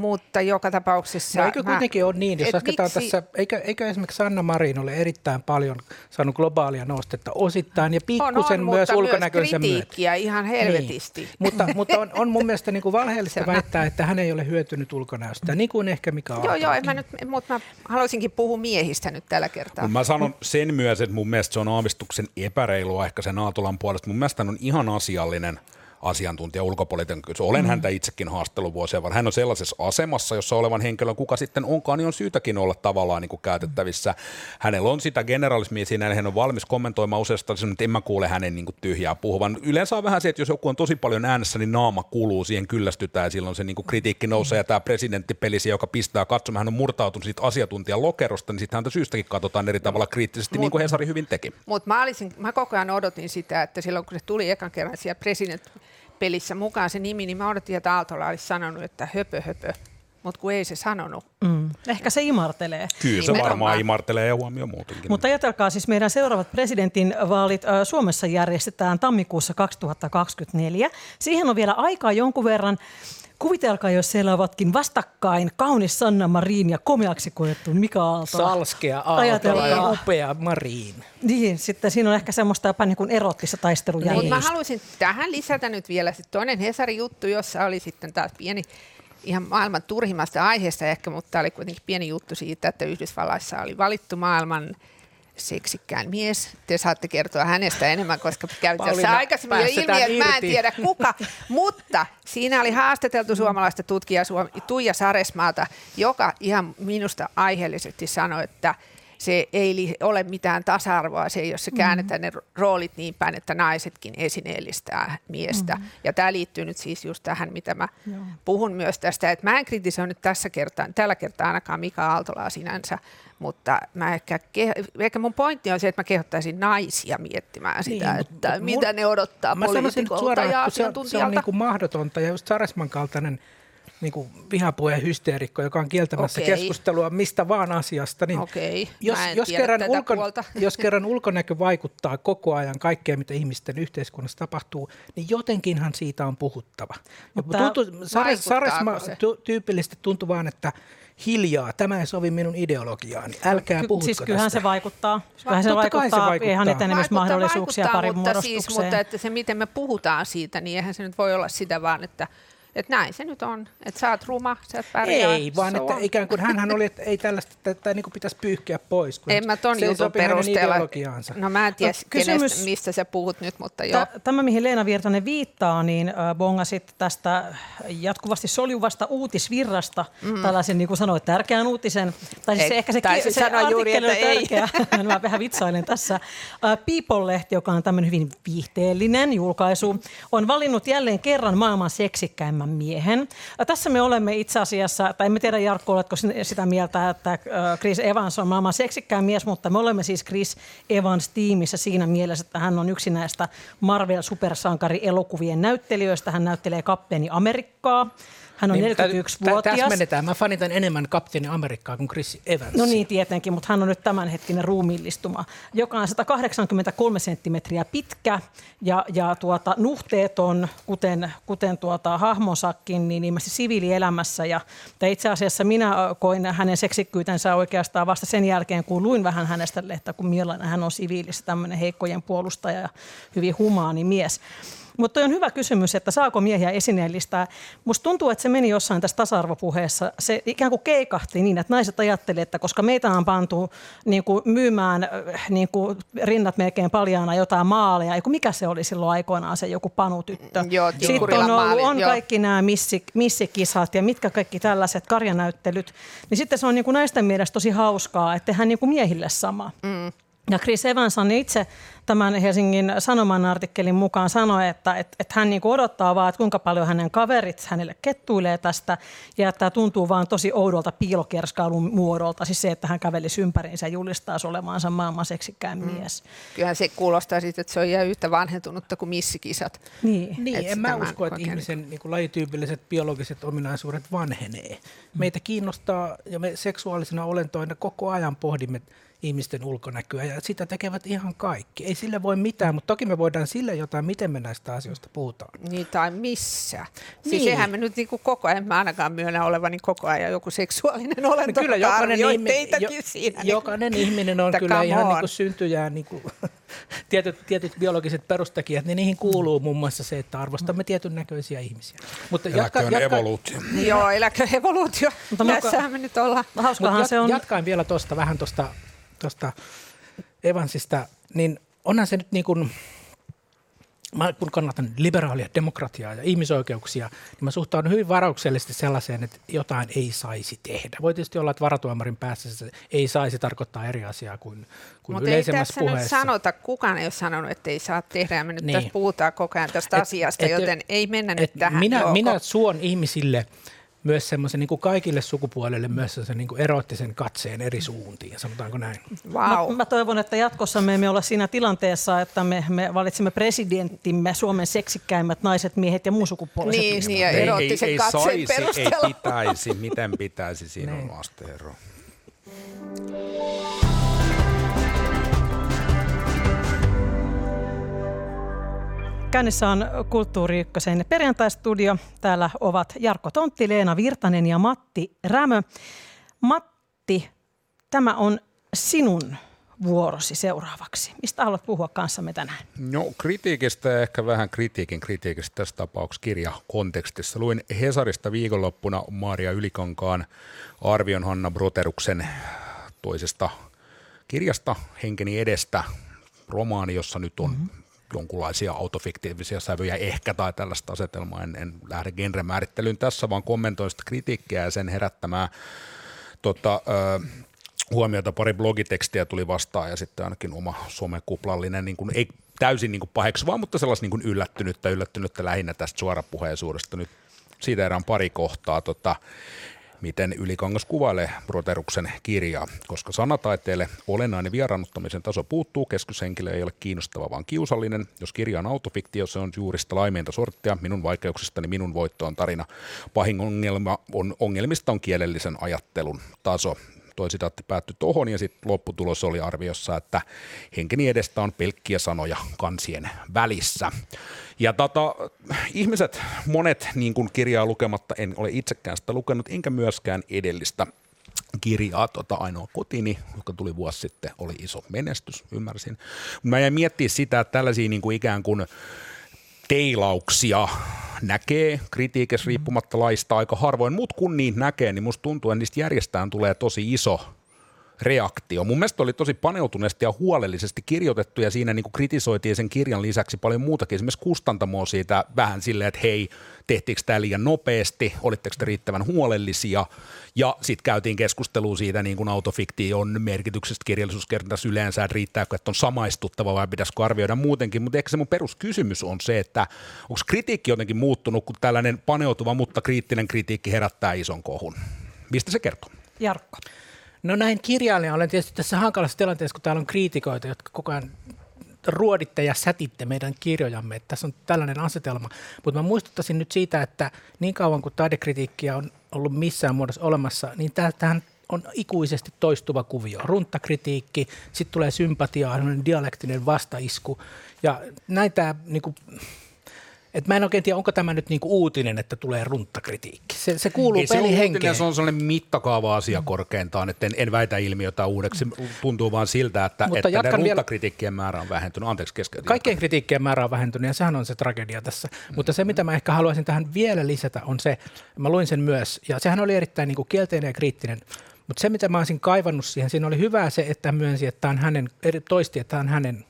mutta joka tapauksessa... No eikö kuitenkin mä, ole niin, jos miksi, tässä, eikö, eikö esimerkiksi Sanna Marin ole erittäin paljon saanut globaalia nostetta osittain ja pikkusen myös ulkonäköisen myötä. ihan helvetisti. Niin. mutta, mutta on, on mun mielestä niin kuin valheellista väittää, että hän ei ole hyötynyt ulkonäöstä, niin kuin ehkä mikä on. Joo, joo, mä nyt, mutta mä haluaisinkin puhua miehistä nyt tällä kertaa. Mä sanon sen myös, että mun mielestä se on aavistuksen epäreilua ehkä sen Aatolan puolesta. Mun mielestä hän on ihan asiallinen – asiantuntija ulkopolitiikassa. Olen mm. häntä itsekin haastellut vuosien varrella. Hän on sellaisessa asemassa, jossa olevan henkilön, kuka sitten onkaan, niin on syytäkin olla tavallaan niin kuin käytettävissä. Hänellä on sitä generalismia siinä, hän on valmis kommentoimaan useasta, että en mä kuule hänen niin kuin tyhjää puhuvan. Yleensä on vähän se, että jos joku on tosi paljon äänessä, niin naama kuluu, siihen kyllästytään ja silloin se niin kuin kritiikki nousee. Ja tämä presidenttipelisi, joka pistää katsomaan, hän on murtautunut siitä asiantuntijan lokerosta, niin sitten häntä syystäkin katsotaan eri tavalla kriittisesti, mut, niin kuin Hesari hyvin teki. Mutta mä, mä koko ajan odotin sitä, että silloin kun se tuli ekan kerran siellä presidentti pelissä mukaan se nimi, niin mä odotin, että Aaltola olisi sanonut, että höpö höpö, mutta kun ei se sanonut. Mm. Ehkä se imartelee. Kyllä se varmaan imartelee ja huomio muutenkin. Mutta ajatelkaa siis meidän seuraavat presidentin vaalit äh, Suomessa järjestetään tammikuussa 2024. Siihen on vielä aikaa jonkun verran. Kuvitelkaa, jos siellä ovatkin vastakkain kaunis Sanna Marin ja komeaksi koettu Mika Aalto. Salskea Aaltola ja upea Marin. Niin, sitten siinä on ehkä semmoista jopa niin kuin erottista taistelujärjestystä. Mutta mä haluaisin tähän lisätä nyt vielä sitten toinen Hesari-juttu, jossa oli sitten taas pieni ihan maailman turhimmasta aiheesta ehkä, mutta oli kuitenkin pieni juttu siitä, että Yhdysvalloissa oli valittu maailman seksikkään mies. Te saatte kertoa hänestä enemmän, koska käy tässä aikaisemmin jo ilmi, että mä en tiedä kuka. Mutta siinä oli haastateltu suomalaista tutkijaa Tuija Saresmaata, joka ihan minusta aiheellisesti sanoi, että se ei ole mitään tasa-arvoa, se jos se käännetään mm-hmm. ne roolit niin päin, että naisetkin esineellistää miestä. Mm-hmm. Ja tämä liittyy nyt siis just tähän, mitä mä Joo. puhun myös tästä, että mä en kritisoi nyt tässä kertaa, tällä kertaa ainakaan Mika Aaltolaa sinänsä, mutta mä ehkä, ehkä mun pointti on se, että mä kehottaisin naisia miettimään sitä, niin, että mutta, mitä mun, ne odottaa poliitikolta ja asiantuntijalta. Se on, se on niin kuin mahdotonta ja just Saresman kaltainen niin kuin vihapuheen hysteerikko, joka on kieltämässä okay. keskustelua mistä vaan asiasta. Niin okay. jos, jos, kerran ulko, jos kerran ulkonäkö vaikuttaa koko ajan kaikkeen, mitä ihmisten yhteiskunnassa tapahtuu, niin jotenkinhan siitä on puhuttava. Mutta tuntuu, Sares, Saresma tyypillisesti tuntuu vaan, että hiljaa, tämä ei sovi minun ideologiaani, älkää puhutko Siis kyllähän tästä. se vaikuttaa. Kyllähän se vaikuttaa, se vaikuttaa ihan etenemismahdollisuuksia parin mutta, siis, mutta että se miten me puhutaan siitä, niin eihän se nyt voi olla sitä vaan, että – että näin se nyt on, että sä oot ruma, sä oot pärjää. Ei, vaan että on. ikään kuin hänhän oli, että ei tällaista, että niin kuin pitäisi pyyhkiä pois. Kun en mä ton jutun perusteella. No mä en tiedä, no, kysymys, kenestä, mistä sä puhut nyt, mutta joo. Tämä, mihin Leena Virtanen viittaa, niin äh, bongasit tästä jatkuvasti soljuvasta uutisvirrasta, mm. tällaisen niin kuin sanoit, tärkeän uutisen. Tai siis ei, ehkä se, se, se juuri, että tärkeä. Ei. mä vähän vitsailen tässä. People-lehti, joka on tämmöinen hyvin viihteellinen julkaisu, on valinnut jälleen kerran maailman seksikkäimmän vanhemman miehen. Tässä me olemme itse asiassa, tai en tiedä Jarkko, oletko sitä mieltä, että Chris Evans on maailman seksikkään mies, mutta me olemme siis Chris Evans-tiimissä siinä mielessä, että hän on yksi näistä Marvel-supersankari-elokuvien näyttelijöistä. Hän näyttelee kapteeni Amerikkaa. Hän on niin, 41-vuotias. Täsmennetään. Mä fanitan enemmän kapteeni Amerikkaa kuin Chris Evans. No niin, tietenkin, mutta hän on nyt tämänhetkinen ruumiillistuma, joka on 183 senttimetriä pitkä ja, ja tuota, nuhteeton, kuten, kuten tuota, hahmonsakin, niin ilmeisesti siviilielämässä. Ja, itse asiassa minä koin hänen seksikkyytensä oikeastaan vasta sen jälkeen, kun luin vähän hänestä, että kun millainen hän on siviilissä, tämmöinen heikkojen puolustaja ja hyvin humaani mies. Mutta on hyvä kysymys, että saako miehiä esineellistää. Musta tuntuu, että se meni jossain tässä tasa-arvopuheessa. Se ikään kuin keikahti niin, että naiset ajattelivat, että koska meitä on pantu niin kuin myymään niin kuin rinnat melkein paljaana jotain maaleja, eiku mikä se oli silloin aikoinaan se joku panutyttö. Joo, Sitten on, ollut, on kaikki nämä missi, missikisat ja mitkä kaikki tällaiset karjanäyttelyt. Niin sitten se on niin kuin naisten mielestä tosi hauskaa, että tehdään niin kuin miehille sama. Mm. Ja Chris Evans on itse tämän Helsingin Sanoman artikkelin mukaan sanoi, että, että, että hän niin odottaa vaan, että kuinka paljon hänen kaverit hänelle kettuilee tästä ja että tämä tuntuu vaan tosi oudolta piilokerskailun muodolta, siis se, että hän kävelisi ympäriinsä ja julistaisi olevansa maailman seksikkään mm. mies. Kyllähän se kuulostaa sitten, että se on jää yhtä vanhentunutta kuin missikisat. Niin, niin en mä usko, että ihmisen niin kuin lajityypilliset biologiset ominaisuudet vanhenee. Meitä kiinnostaa ja me seksuaalisena olentoina koko ajan pohdimme ihmisten ulkonäköä ja sitä tekevät ihan kaikki. Ei sille voi mitään, mutta toki me voidaan sille jotain, miten me näistä asioista puhutaan. Niin tai missä. Siis niin. sehän me nyt niin kuin koko ajan, mä ainakaan myönnä olevani koko ajan joku seksuaalinen olento, no kyllä jokainen, ihminen, jo, siinä, niin jokainen niin, ihminen on kyllä ihan niin kuin syntyjään niin kuin, tietyt, tietyt biologiset perustekijät, niin niihin kuuluu muun muassa se, että arvostamme tietyn näköisiä ihmisiä. Mutta jatka, jatka, evoluutio. Joo, eläkö evoluutio. Mutta Tässähän me nyt ollaan. Hauskahan se on. Jatkain vielä tuosta vähän tuosta tuosta Evansista, niin onhan se nyt niin kuin, mä kun kannatan liberaalia demokratiaa ja ihmisoikeuksia, niin mä suhtaudun hyvin varauksellisesti sellaiseen, että jotain ei saisi tehdä. Voi tietysti olla, että varatuomarin päässä se ei saisi tarkoittaa eri asiaa kuin, kuin Mutta yleisemmässä ei tässä nyt sanota, kukaan ei ole sanonut, että ei saa tehdä, ja me nyt niin. tässä puhutaan koko ajan tästä et, asiasta, et, joten ei mennä et, nyt tähän. Minä, minä suon ihmisille – myös semmoisen niin kuin kaikille sukupuolille myös sen niin kuin erottisen katseen eri suuntiin, sanotaanko näin? Wow. Mä, mä toivon, että jatkossa me emme ole siinä tilanteessa, että me, me valitsemme presidenttimme Suomen seksikkäimmät naiset, miehet ja sukupuoliset Niin, niin ja erottisen ei, ei, ei saisi, perusteella. ei pitäisi, miten pitäisi, siinä on vasta Käynnissä on Kulttuuri Ykkösen perjantaistudio. Täällä ovat Jarkko Tontti, Leena Virtanen ja Matti Rämö. Matti, tämä on sinun vuorosi seuraavaksi. Mistä haluat puhua kanssamme tänään? No kritiikistä ja ehkä vähän kritiikin kritiikistä tässä tapauksessa kirjakontekstissa. Luin Hesarista viikonloppuna Maria Ylikankaan arvion Hanna Broteruksen toisesta kirjasta Henkeni edestä, romaani, jossa nyt on mm-hmm jonkunlaisia autofiktiivisia sävyjä ehkä tai tällaista asetelmaa. En, en lähde genremäärittelyyn tässä, vaan kommentoin sitä kritiikkiä ja sen herättämää tota, ö, huomiota. Pari blogitekstiä tuli vastaan ja sitten ainakin oma somekuplallinen, niin kuin, ei täysin niin kuin paheksuva, mutta sellaista niin kuin yllättynyttä, yllättynyttä lähinnä tästä suorapuheisuudesta. Nyt siitä erään pari kohtaa. Tota, miten Ylikangas kuvailee Broteruksen kirjaa. Koska sanataiteelle olennainen vieraannuttamisen taso puuttuu, keskushenkilö ei ole kiinnostava, vaan kiusallinen. Jos kirja on autofiktio, se on juurista laimeinta sorttia. Minun vaikeuksistani minun voitto on tarina. Pahin ongelma on, ongelmista on kielellisen ajattelun taso toi sitaatti päättyi tuohon ja sitten lopputulos oli arviossa, että henkeni edestä on pelkkiä sanoja kansien välissä. Ja tota, ihmiset, monet niin kuin kirjaa lukematta, en ole itsekään sitä lukenut, enkä myöskään edellistä kirjaa, tota, ainoa kotini, joka tuli vuosi sitten, oli iso menestys, ymmärsin. Mä jäin miettimään sitä, että tällaisia niin kuin ikään kuin teilauksia. Näkee kritiikissä riippumatta laista aika harvoin, mutta kun niitä näkee, niin musta tuntuu, että niistä järjestään tulee tosi iso reaktio. Mun mielestä oli tosi paneutuneesti ja huolellisesti kirjoitettu ja siinä niin kuin kritisoitiin sen kirjan lisäksi paljon muutakin. Esimerkiksi kustantamoa siitä vähän silleen, että hei, tehtiinkö tämä liian nopeasti, olitteko te riittävän huolellisia ja sitten käytiin keskustelua siitä niin kuin autofiktion merkityksestä kirjallisuuskertassa yleensä, että riittääkö, että on samaistuttava vai pitäisikö arvioida muutenkin, mutta ehkä se mun peruskysymys on se, että onko kritiikki jotenkin muuttunut, kun tällainen paneutuva, mutta kriittinen kritiikki herättää ison kohun. Mistä se kertoo? Jarkko. No näin kirjailija olen tietysti tässä hankalassa tilanteessa, kun täällä on kriitikoita, jotka koko ajan ruoditte ja sätitte meidän kirjojamme, että tässä on tällainen asetelma. Mutta mä muistuttaisin nyt siitä, että niin kauan kuin taidekritiikkiä on ollut missään muodossa olemassa, niin tähän on ikuisesti toistuva kuvio. Runtakritiikki, sitten tulee sympatiaa, dialektinen vastaisku. Ja näitä niin kuin, Et mä en oikein tiedä, onko tämä nyt niinku uutinen, että tulee runttakritiikki. Se, se kuuluu Ei se ole pelihenkeen. uutinen, se on sellainen mittakaava-asia korkeintaan, että en, en väitä ilmiötä uudeksi. Tuntuu vaan siltä, että, Mutta että jatkan vielä- määrä on vähentynyt. Anteeksi keskeytin. Kaikkien kritiikkien määrä on vähentynyt ja sehän on se tragedia tässä. Mm. Mutta se, mitä mä ehkä haluaisin tähän vielä lisätä, on se, mä luin sen myös, ja sehän oli erittäin niin kuin kielteinen ja kriittinen, mutta se, mitä mä olisin kaivannut siihen, siinä oli hyvää se, että myönsi, että tämä on hänen, toisti, että tämä on hänen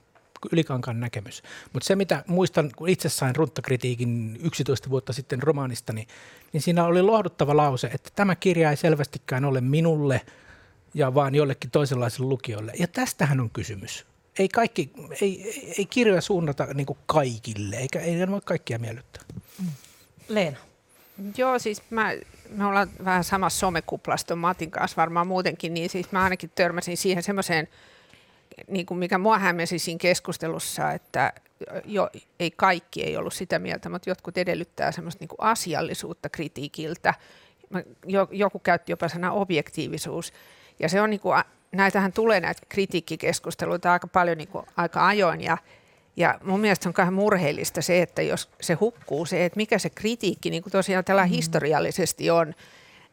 ylikankaan näkemys. Mutta se, mitä muistan, kun itse sain runttakritiikin 11 vuotta sitten romaanistani, niin siinä oli lohduttava lause, että tämä kirja ei selvästikään ole minulle ja vaan jollekin toisenlaiselle lukijoille. Ja tästähän on kysymys. Ei, kaikki, ei, ei, ei kirjoja suunnata niin kaikille, eikä ei ne voi kaikkia miellyttää. Leena. Joo, siis mä, me ollaan vähän samassa somekuplassa ton Matin kanssa varmaan muutenkin, niin siis mä ainakin törmäsin siihen semmoiseen, niin kuin mikä mua hämmensi siinä keskustelussa, että jo, ei kaikki ei ollut sitä mieltä, mutta jotkut edellyttää semmoista niin kuin asiallisuutta kritiikiltä. Joku käytti jopa sana objektiivisuus. Ja se on niin kuin, näitähän tulee näitä kritiikkikeskusteluita aika paljon niin kuin, aika ajoin ja ja mun mielestä on vähän murheellista se, että jos se hukkuu se, että mikä se kritiikki niin kuin tosiaan tällä mm. historiallisesti on.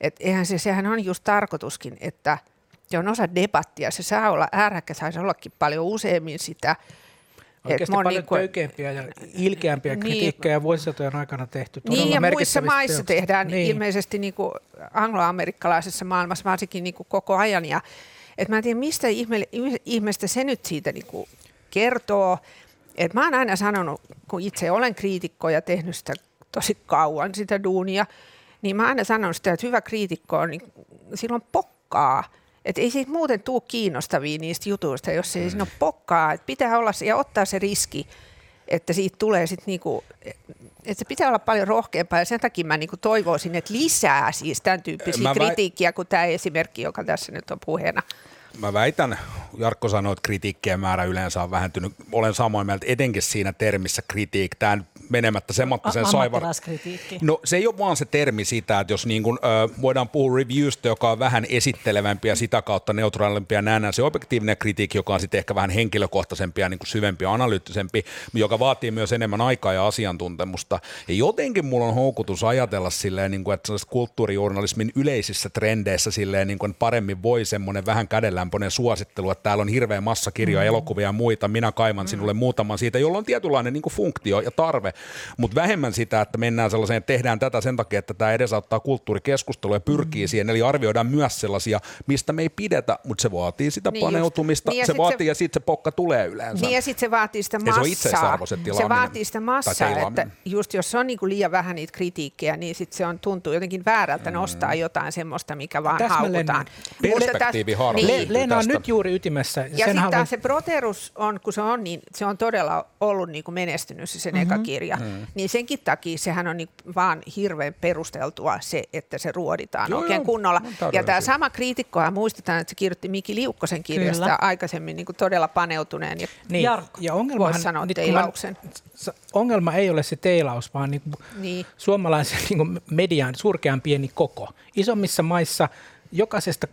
Että eihän se, sehän on just tarkoituskin, että se on osa debattia. Se saa olla ääräkkä, saisi ollakin paljon useammin sitä. Oikeasti paljon töykeämpiä ja ilkeämpiä Niin. kritiikkejä vuosisatojen aikana tehty. Niin ja muissa maissa teoksista. tehdään niin. niin. ilmeisesti niin kuin angloamerikkalaisessa maailmassa varsinkin niin kuin koko ajan. Ja, et mä en tiedä, mistä ihme, ihmeestä se nyt siitä niin kuin kertoo. Et mä oon aina sanonut, kun itse olen kriitikko ja tehnyt sitä tosi kauan sitä duunia, niin mä oon aina sanonut sitä, että hyvä kriitikko on, niin silloin pokkaa. Että ei siitä muuten tuu kiinnostavia niistä jutuista, jos ei siinä ole pokkaa. Et pitää olla ja ottaa se riski, että siitä tulee sitten niinku, että se pitää olla paljon rohkeampaa ja sen takia mä niinku toivoisin, että lisää siis tämän tyyppisiä Mä kritiikkiä kuin tämä esimerkki, joka tässä nyt on puheena. Mä väitän, Jarkko sanoi, että kritiikkien määrä yleensä on vähentynyt. Olen samoin mieltä, etenkin siinä termissä kritiik. Tämä menemättä Sematta sen A- saivar... No se ei ole vaan se termi sitä, että jos niin kuin, ö, voidaan puhua reviewstä, joka on vähän esittelevämpi ja sitä kautta neutraalimpi ja nähdään se objektiivinen kritiikki, joka on sitten ehkä vähän henkilökohtaisempi ja niin kuin syvempi ja analyyttisempi, joka vaatii myös enemmän aikaa ja asiantuntemusta. Ja jotenkin mulla on houkutus ajatella silleen, niin kuin, että kulttuurijournalismin yleisissä trendeissä silleen, niin kuin paremmin voi semmoinen vähän kädenlämpöinen suosittelu, että täällä on hirveä massa kirjoja, mm. elokuvia ja muita, minä kaivan sinulle muutaman siitä, jolla on tietynlainen niin kuin funktio ja tarve, mutta vähemmän sitä, että mennään sellaiseen, että tehdään tätä sen takia, että tämä edesauttaa kulttuurikeskustelua ja pyrkii mm. siihen, eli arvioidaan myös sellaisia, mistä me ei pidetä, mutta se vaatii sitä Niin paneutumista, Niin ja se sit vaatii se- ja sitten se pokka tulee yleensä. Niin ja sitten se vaatii sitä se massaa. itseisarvo, se se tilaaminen. vaatii sitä massaa, että just jos on niinku liian vähän niitä kritiikkejä, niin sit se on, tuntuu jotenkin väärältä nostaa jotain semmoista, mikä vaan Täsmälleen haukutaan. Perspektiivi täs-. Niin. Leena on nyt juuri ytimessä. Ja sitten haluan- taas se Proterus on, kun se on, niin se on todella ollut niin kuin menestynyt se sen mm-hmm. eka kirja. Mm. Niin senkin takia sehän on niin vaan hirveän perusteltua se, että se ruoditaan Joo, oikein joo, kunnolla. Ja tämä sama kriitikkohan muistetaan, että se kirjoitti Miki Liukkosen kirjasta Kyllä. aikaisemmin niin kuin todella paneutuneen. Ja Niin, Jarkko, ja ongelmahan, voisi sanoa nyt mä- teilauksen. s- ongelma ei ole se teilaus, vaan niin Niin. suomalaisen niin median surkean pieni koko. Isommissa maissa jokaisesta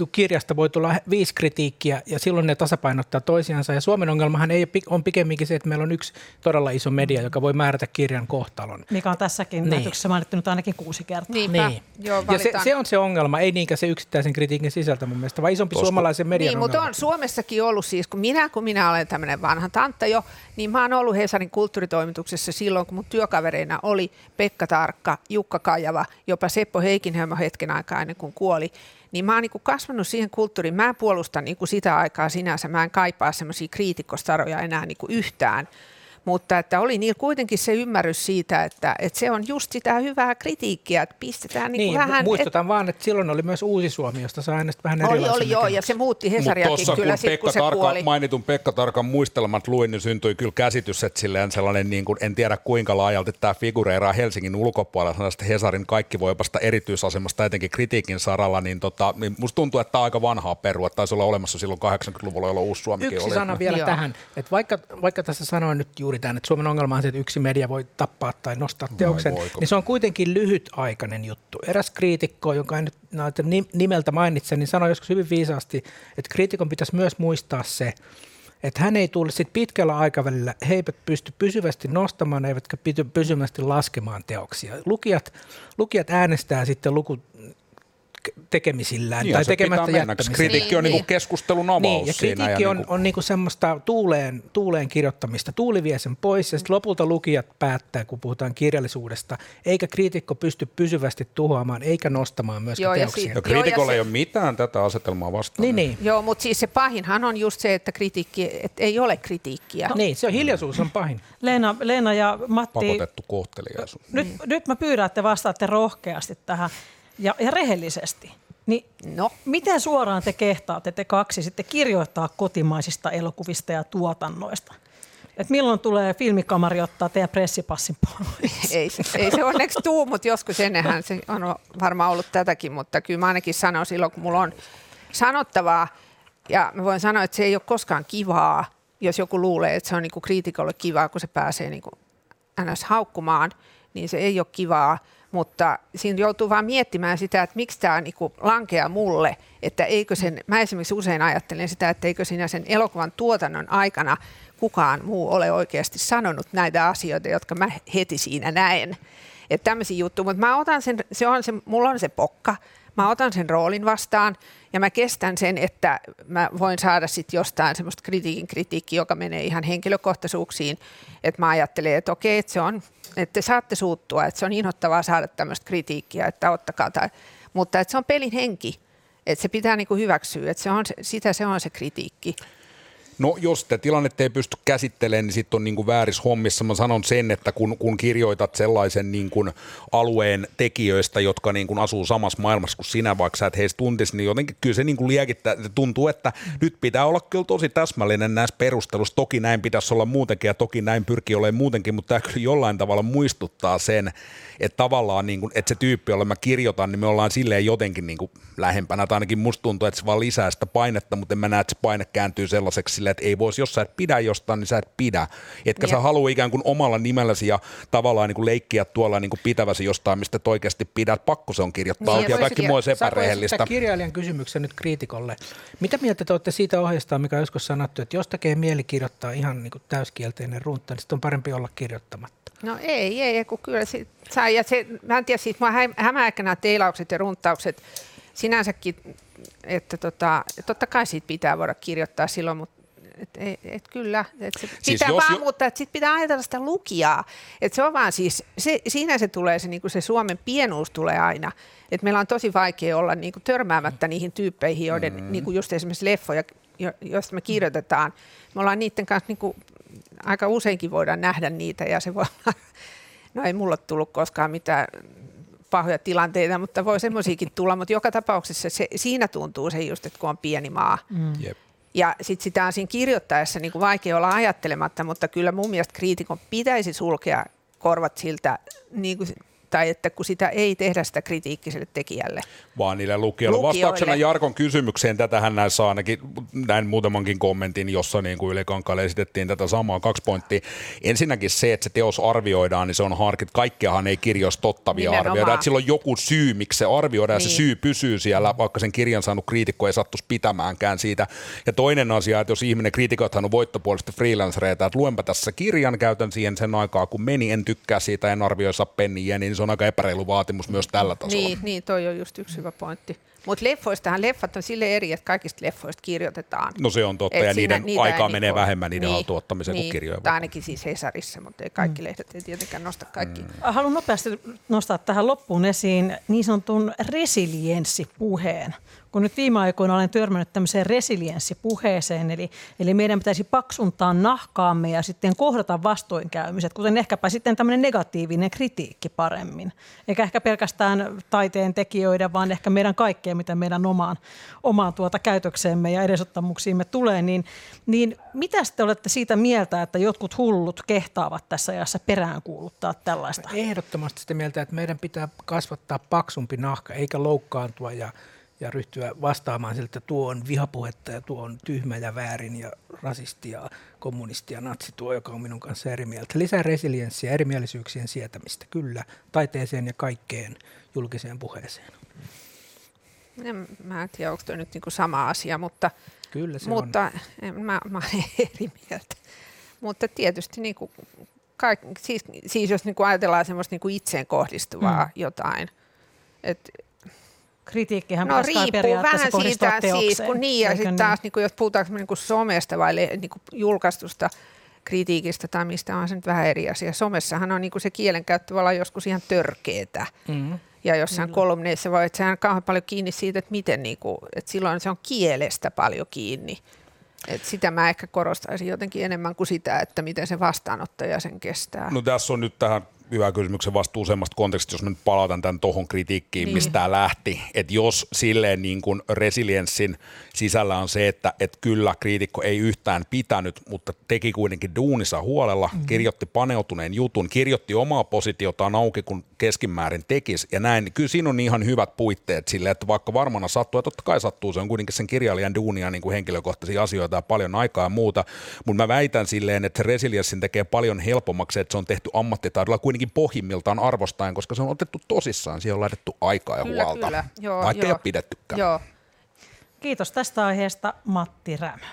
mm, kirjasta voi tulla viisi kritiikkiä ja silloin ne tasapainottaa toisiansa. Ja Suomen ongelmahan ei on pikemminkin se, että meillä on yksi todella iso media, joka voi määrätä kirjan kohtalon. mikä on tässäkin Niin. lähetyksessä mainittu nyt ainakin kuusi kertaa. Niinpä, Niin. joo, ja se, se on se ongelma, ei niinkään se yksittäisen kritiikin sisältö mun mielestä, vaan isompi Koska- suomalaisen median Niin, mutta on Suomessakin ollut siis, kun minä, kun minä olen tämmöinen vanha tantta jo, niin mä oon ollut Hesarin kulttuuritoimituksessa silloin, kun mun työkavereina oli Pekka Tarkka, Jukka Kajava, jopa Seppo Heikinhelmo hetken aikaa ennen kuin kuoli. Niin mä oon niin kasvanut siihen kulttuuriin. Mä puolustan niin sitä aikaa sinänsä. Mä en kaipaa semmoisia kriitikkostaroja enää niin yhtään. Mutta että oli niillä kuitenkin se ymmärrys siitä, että, että se on just sitä hyvää kritiikkiä, että pistetään niin, Niin, vähän... muistutan vaan, että silloin oli myös Uusi Suomi, josta saa aina vähän Oli, erilaisen oli joo, ja se muutti Hesariakin kyllä kun sit, Pekka kun se Tarka, kuoli. mainitun Pekka Tarkan muistelmat luin, niin syntyi kyllä käsitys, että silleen sellainen, niin kuin, en tiedä kuinka laajalti tämä figureeraa Helsingin ulkopuolella, sellaista Hesarin kaikki voipasta erityisasemasta, etenkin kritiikin saralla, niin, tota, niin musta tuntuu, että tämä on aika vanhaa perua, että taisi olla olemassa silloin 80-luvulla, jolloin Uusi Suomikin Yksi oli. sana vielä Joo. tähän, että vaikka, vaikka tässä sanoin nyt juuri tämän, että Suomen ongelma on se, että yksi media voi tappaa tai nostaa teoksen, niin se on kuitenkin lyhytaikainen juttu. Eräs kriitikko, joka en nyt nimeltä mainitse, niin sanoi joskus hyvin viisaasti, että kriitikon pitäisi myös muistaa se, että hän ei tule sit pitkällä aikavälillä, he eivät pysty pysyvästi nostamaan eivätkä pysyvästi laskemaan teoksia. Lukijat, lukijat äänestää sitten luku, tekemisillään niin, tai tekemättä jättämisellä. Kritiikki niin, on niin, niin. keskustelun avaus niin, ja kritiikki siinä, on, ja on niinku semmoista tuuleen, tuuleen kirjoittamista. Tuuli vie sen pois ja sitten lopulta lukijat päättää, kun puhutaan kirjallisuudesta, eikä kriitikko pysty pysyvästi tuhoamaan eikä nostamaan myöskään Joo, teoksia. Ja, si- kriitikolla ei ole mitään tätä asetelmaa vastaan. Niin, niin. Joo, mutta siis se pahinhan on just se, että kritiikki, että ei ole kritiikkiä. No. Niin, se on hiljaisuus on pahin. Leena, Leena ja Matti. Pakotettu kohteliaisuus. Nyt, mm. nyt mä pyydän, että vastaatte rohkeasti tähän ja, ja rehellisesti. Niin no. miten suoraan te kehtaatte te kaksi sitten kirjoittaa kotimaisista elokuvista ja tuotannoista? Et milloin tulee filmikamari ottaa teidän pressipassin pois? Ei, ei se onneksi tuu, mutta joskus ennenhän se on varmaan ollut tätäkin, mutta kyllä mä ainakin sanon silloin, kun mulla on sanottavaa, ja mä voin sanoa, että se ei ole koskaan kivaa, jos joku luulee, että se on niinku kriitikolle kivaa, kun se pääsee niinku ns. haukkumaan, niin se ei ole kivaa mutta siinä joutuu vaan miettimään sitä, että miksi tämä niinku lankeaa mulle, että eikö sen, mä esimerkiksi usein ajattelen sitä, että eikö siinä sen elokuvan tuotannon aikana kukaan muu ole oikeasti sanonut näitä asioita, jotka mä heti siinä näen. Että tämmöisiä juttuja, mutta mä otan sen, se on se, mulla on se pokka, mä otan sen roolin vastaan ja mä kestän sen, että mä voin saada sitten jostain semmoista kritiikin kritiikkiä, joka menee ihan henkilökohtaisuuksiin, että mä ajattelen, että okei, että se on että te saatte suuttua, että se on inhottavaa saada tämmöistä kritiikkiä, että ottakaa tai, mutta että se on pelin henki, että se pitää niin kuin hyväksyä, että se on, sitä se on se kritiikki. No jos te tilannetta ei pysty käsittelemään, niin sitten on niin kuin väärissä hommissa. Mä sanon sen, että kun, kun kirjoitat sellaisen niin kuin alueen tekijöistä, jotka niin kuin asuu samassa maailmassa kuin sinä, vaikka sä et heistä tuntisi, niin jotenkin kyllä se niin kuin liekittää, tuntuu, että nyt pitää olla kyllä tosi täsmällinen näissä perusteluissa. Toki näin pitäisi olla muutenkin ja toki näin pyrkii olemaan muutenkin, mutta tämä kyllä jollain tavalla muistuttaa sen, että tavallaan niin kuin, että se tyyppi, jolle mä kirjoitan, niin me ollaan silleen jotenkin niin kuin lähempänä, tai ainakin musta tuntuu, että se vaan lisää sitä painetta, mutta en mä näe, että se paine kääntyy sellaiseksi silleen, että ei voisi, jos sä et pidä jostain, niin sä et pidä. Etkä niin. sä halua ikään kuin omalla nimelläsi ja tavallaan niin kuin leikkiä tuolla niin kuin pitäväsi jostain, mistä oikeasti pidät. Pakko se on kirjoittaa niin, ja kaikki muu olisi epärehellistä. kirjailijan kysymyksen nyt kriitikolle. Mitä mieltä te olette siitä ohjeesta, mikä on joskus sanottu, että jos tekee mieli kirjoittaa ihan niin kuin täyskielteinen runta, niin sitten on parempi olla kirjoittamatta? No ei, ei, kun kyllä se, saa, ja se, mä en tiedä, siis mua hämääkö nämä teilaukset ja runtaukset sinänsäkin, että tota, totta kai siitä pitää voida kirjoittaa silloin, mutta et, et, et kyllä, et se siis pitää vaan, jo... mutta sitten pitää ajatella sitä lukijaa. Et se on vaan siis, se, siinä se tulee se, niinku se Suomen pienuus tulee aina. Et meillä on tosi vaikea olla niinku törmäämättä niihin tyyppeihin, joiden mm. niinku just esimerkiksi leffoja, jo, joista me kirjoitetaan. Me ollaan niiden kanssa niinku, aika useinkin voidaan nähdä niitä ja se voi olla, no ei mulla tullut koskaan mitään pahoja tilanteita, mutta voi semmoisiakin tulla, mutta joka tapauksessa se, siinä tuntuu se just, että kun on pieni maa. Mm. Ja sitten sitä on siinä kirjoittaessa niin kuin vaikea olla ajattelematta, mutta kyllä mun mielestä kriitikon pitäisi sulkea korvat siltä niin kuin tai että kun sitä ei tehdä sitä kritiikkiselle tekijälle. Vaan niille lukijoille. lukijoille. Vastauksena Jarkon kysymykseen, tätähän näissä ainakin näin muutamankin kommentin, jossa niin kuin Yle Kankaalle esitettiin tätä samaa kaksi pointtia. Ensinnäkin se, että se teos arvioidaan, niin se on harkit. Kaikkeahan ei kirjoissa tottavia Nimenomaan. arvioida. Että sillä on joku syy, miksi se arvioidaan niin. ja se niin. syy pysyy siellä, vaikka sen kirjan saanut kriitikko ei sattuisi pitämäänkään siitä. Ja toinen asia, että jos ihminen, kriitikothan on voittopuolisesti freelancereita, että luenpa tässä kirjan, käytän siihen sen aikaa, kun meni, en tykkää siitä, en arvioi saa penniä, niin se on aika epäreilu vaatimus myös tällä tasolla. Niin, niin toi on just yksi hyvä pointti. Mutta leffoistahan leffat on sille eri, että kaikista leffoista kirjoitetaan. No se on totta, Et ja siinä, niiden aikaa menee niinku, vähemmän niiden niin, tuottamiseen niin, kuin kirjoja. Tai ainakin siis Hesarissa, mutta ei kaikki mm. lehdet ei tietenkään nosta kaikki. Mm. Haluan nopeasti nostaa tähän loppuun esiin niin sanotun resilienssipuheen kun nyt viime aikoina olen törmännyt tämmöiseen resilienssipuheeseen, eli, eli meidän pitäisi paksuntaa nahkaamme ja sitten kohdata vastoinkäymiset, kuten ehkäpä sitten tämmöinen negatiivinen kritiikki paremmin. Eikä ehkä pelkästään taiteen tekijöiden, vaan ehkä meidän kaikkea, mitä meidän omaan, omaan tuota käytökseemme ja edesottamuksiimme tulee. Niin, niin mitä te olette siitä mieltä, että jotkut hullut kehtaavat tässä ajassa peräänkuuluttaa tällaista? Ehdottomasti sitä mieltä, että meidän pitää kasvattaa paksumpi nahka, eikä loukkaantua ja ja ryhtyä vastaamaan siltä, että tuo on vihapuhetta ja tuo on tyhmä ja väärin ja rasisti ja kommunisti ja natsi tuo, joka on minun kanssa eri mieltä. Lisää resilienssiä, erimielisyyksien sietämistä, kyllä, taiteeseen ja kaikkeen julkiseen puheeseen. En, mä en tiedä, onko toi nyt niinku sama asia, mutta, Kyllä se mutta en, mä, mä olen eri mieltä. Mutta tietysti niinku, kaik, siis, siis jos niinku ajatellaan semmoista niinku itseen kohdistuvaa mm. jotain, että Kritiikkihän No riippuu periaatteessa vähän siitä, siis, kun niin, ja sitten taas, niin kuin, jos puhutaan niin kuin somesta vai niin kuin julkaistusta kritiikistä tai mistä on se nyt vähän eri asia. Somessahan on niin kuin se kielenkäyttö tavallaan joskus ihan törkeetä. on. Ja jossain mm. kolumneissa voi, että sehän on kauhean paljon kiinni siitä, että miten, niin kuin, että silloin se on kielestä paljon kiinni. Et sitä mä ehkä korostaisin jotenkin enemmän kuin sitä, että miten se vastaanottaja sen kestää. No tässä on nyt tähän hyvä kysymyksen vasta useammasta kontekstista, jos mä nyt palautan tämän tuohon kritiikkiin, niin. mistä tämä lähti. Että jos silleen niin kuin resilienssin sisällä on se, että et kyllä kriitikko ei yhtään pitänyt, mutta teki kuitenkin duunissa huolella, mm. kirjoitti paneutuneen jutun, kirjoitti omaa positiotaan auki, kun keskimäärin tekisi ja näin, kyllä siinä on ihan hyvät puitteet sille, että vaikka varmana sattuu, ja totta kai sattuu, se on kuitenkin sen kirjailijan duunia niin kuin henkilökohtaisia asioita ja paljon aikaa ja muuta, mutta mä väitän silleen, että resilienssin tekee paljon helpommaksi, että se on tehty ammattitaidolla kuitenkin pohjimmiltaan arvostaen, koska se on otettu tosissaan, siihen on laitettu aikaa ja Kyllä, huolta, kyllä. Joo, vaikka ei joo. ole pidettykään. Joo. Kiitos tästä aiheesta Matti Rämä.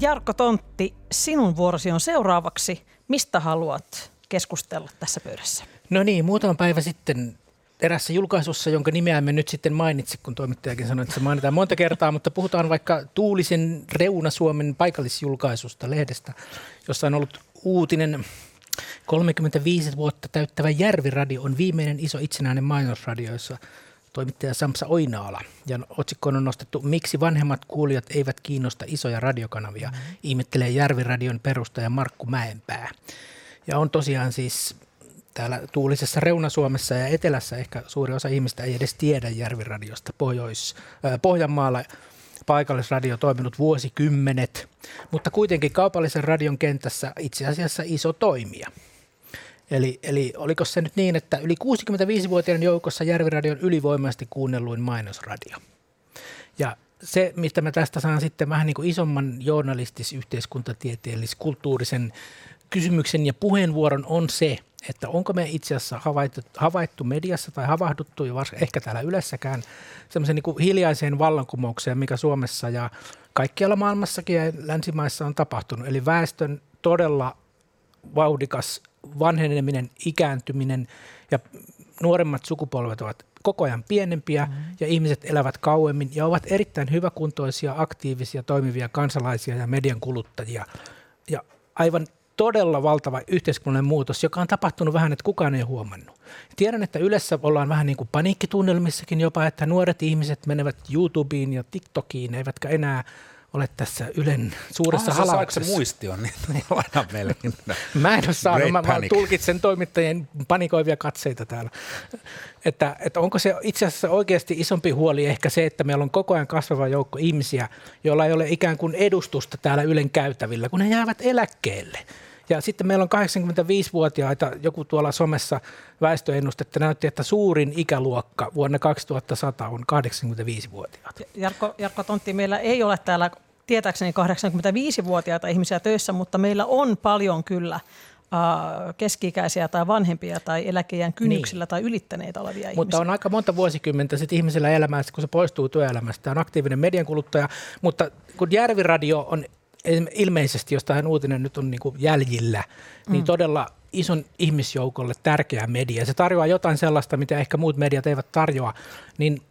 Jarkko Tontti, sinun vuorosi on seuraavaksi. Mistä haluat keskustella tässä pöydässä? No niin, muutama päivä sitten erässä julkaisussa, jonka nimeä me nyt sitten mainitsi, kun toimittajakin sanoi, että se mainitaan monta kertaa, mutta puhutaan vaikka Tuulisen Reuna-Suomen paikallisjulkaisusta lehdestä, jossa on ollut uutinen 35 vuotta täyttävä Järviradio on viimeinen iso itsenäinen mainosradio, jossa toimittaja Samsa Oinaala. Ja otsikkoon on nostettu, miksi vanhemmat kuulijat eivät kiinnosta isoja radiokanavia, mm-hmm. ihmettelee Järviradion perustaja Markku Mäenpää. Ja on tosiaan siis täällä tuulisessa Reuna-Suomessa ja Etelässä ehkä suuri osa ihmistä ei edes tiedä Järviradiosta Pohjois, äh, Pohjanmaalla paikallisradio toiminut vuosikymmenet, mutta kuitenkin kaupallisen radion kentässä itse asiassa iso toimija. Eli, eli oliko se nyt niin, että yli 65-vuotiaiden joukossa Järviradion ylivoimaisesti kuunnelluin mainosradio. Ja se, mistä mä tästä saan sitten vähän niin kuin isomman journalistis, yhteiskuntatieteellis, kulttuurisen kysymyksen ja puheenvuoron on se, että onko me itse asiassa havaittu, havaittu mediassa tai havahduttu, ja varsinkin ehkä täällä ylessäkään, semmoisen niin hiljaiseen vallankumoukseen, mikä Suomessa ja kaikkialla maailmassakin ja länsimaissa on tapahtunut. Eli väestön todella vauhdikas vanheneminen, ikääntyminen ja nuoremmat sukupolvet ovat koko ajan pienempiä mm. ja ihmiset elävät kauemmin ja ovat erittäin hyväkuntoisia, aktiivisia, toimivia kansalaisia ja median kuluttajia. Ja aivan todella valtava yhteiskunnallinen muutos, joka on tapahtunut vähän, että kukaan ei huomannut. Tiedän, että Ylessä ollaan vähän niin kuin paniikkitunnelmissakin jopa, että nuoret ihmiset menevät YouTubeen ja TikTokiin, eivätkä enää ole tässä Ylen suuressa Ah, sä saiko se halauksessa. muistion, niin laina meillekin. Mä en ole saanut, Great mä, mä tulkitsen toimittajien panikoivia katseita täällä. Että, että onko se itse asiassa oikeasti isompi huoli ehkä se, että meillä on koko ajan kasvava joukko ihmisiä, joilla ei ole ikään kuin edustusta täällä Ylen käytävillä, kun he jäävät eläkkeelle. Ja sitten meillä on 85-vuotiaita, joku tuolla somessa väestöennustetta näytti, että suurin ikäluokka vuonna 2100 on 85-vuotiaat. Jarkko, Jarkko Tontti, meillä ei ole täällä tietääkseni 85-vuotiaita ihmisiä töissä, mutta meillä on paljon kyllä keski-ikäisiä tai vanhempia tai eläkeijän kynnyksillä niin. tai ylittäneitä olevia Mutta ihmisiä. on aika monta vuosikymmentä sitten ihmisellä elämässä, kun se poistuu työelämästä, on aktiivinen median kuluttaja, mutta kun Järviradio on ilmeisesti, jos tämä uutinen nyt on niin kuin jäljillä, niin Mm. todella ison ihmisjoukolle tärkeä media. Se tarjoaa jotain sellaista, mitä ehkä muut mediat eivät tarjoa, niin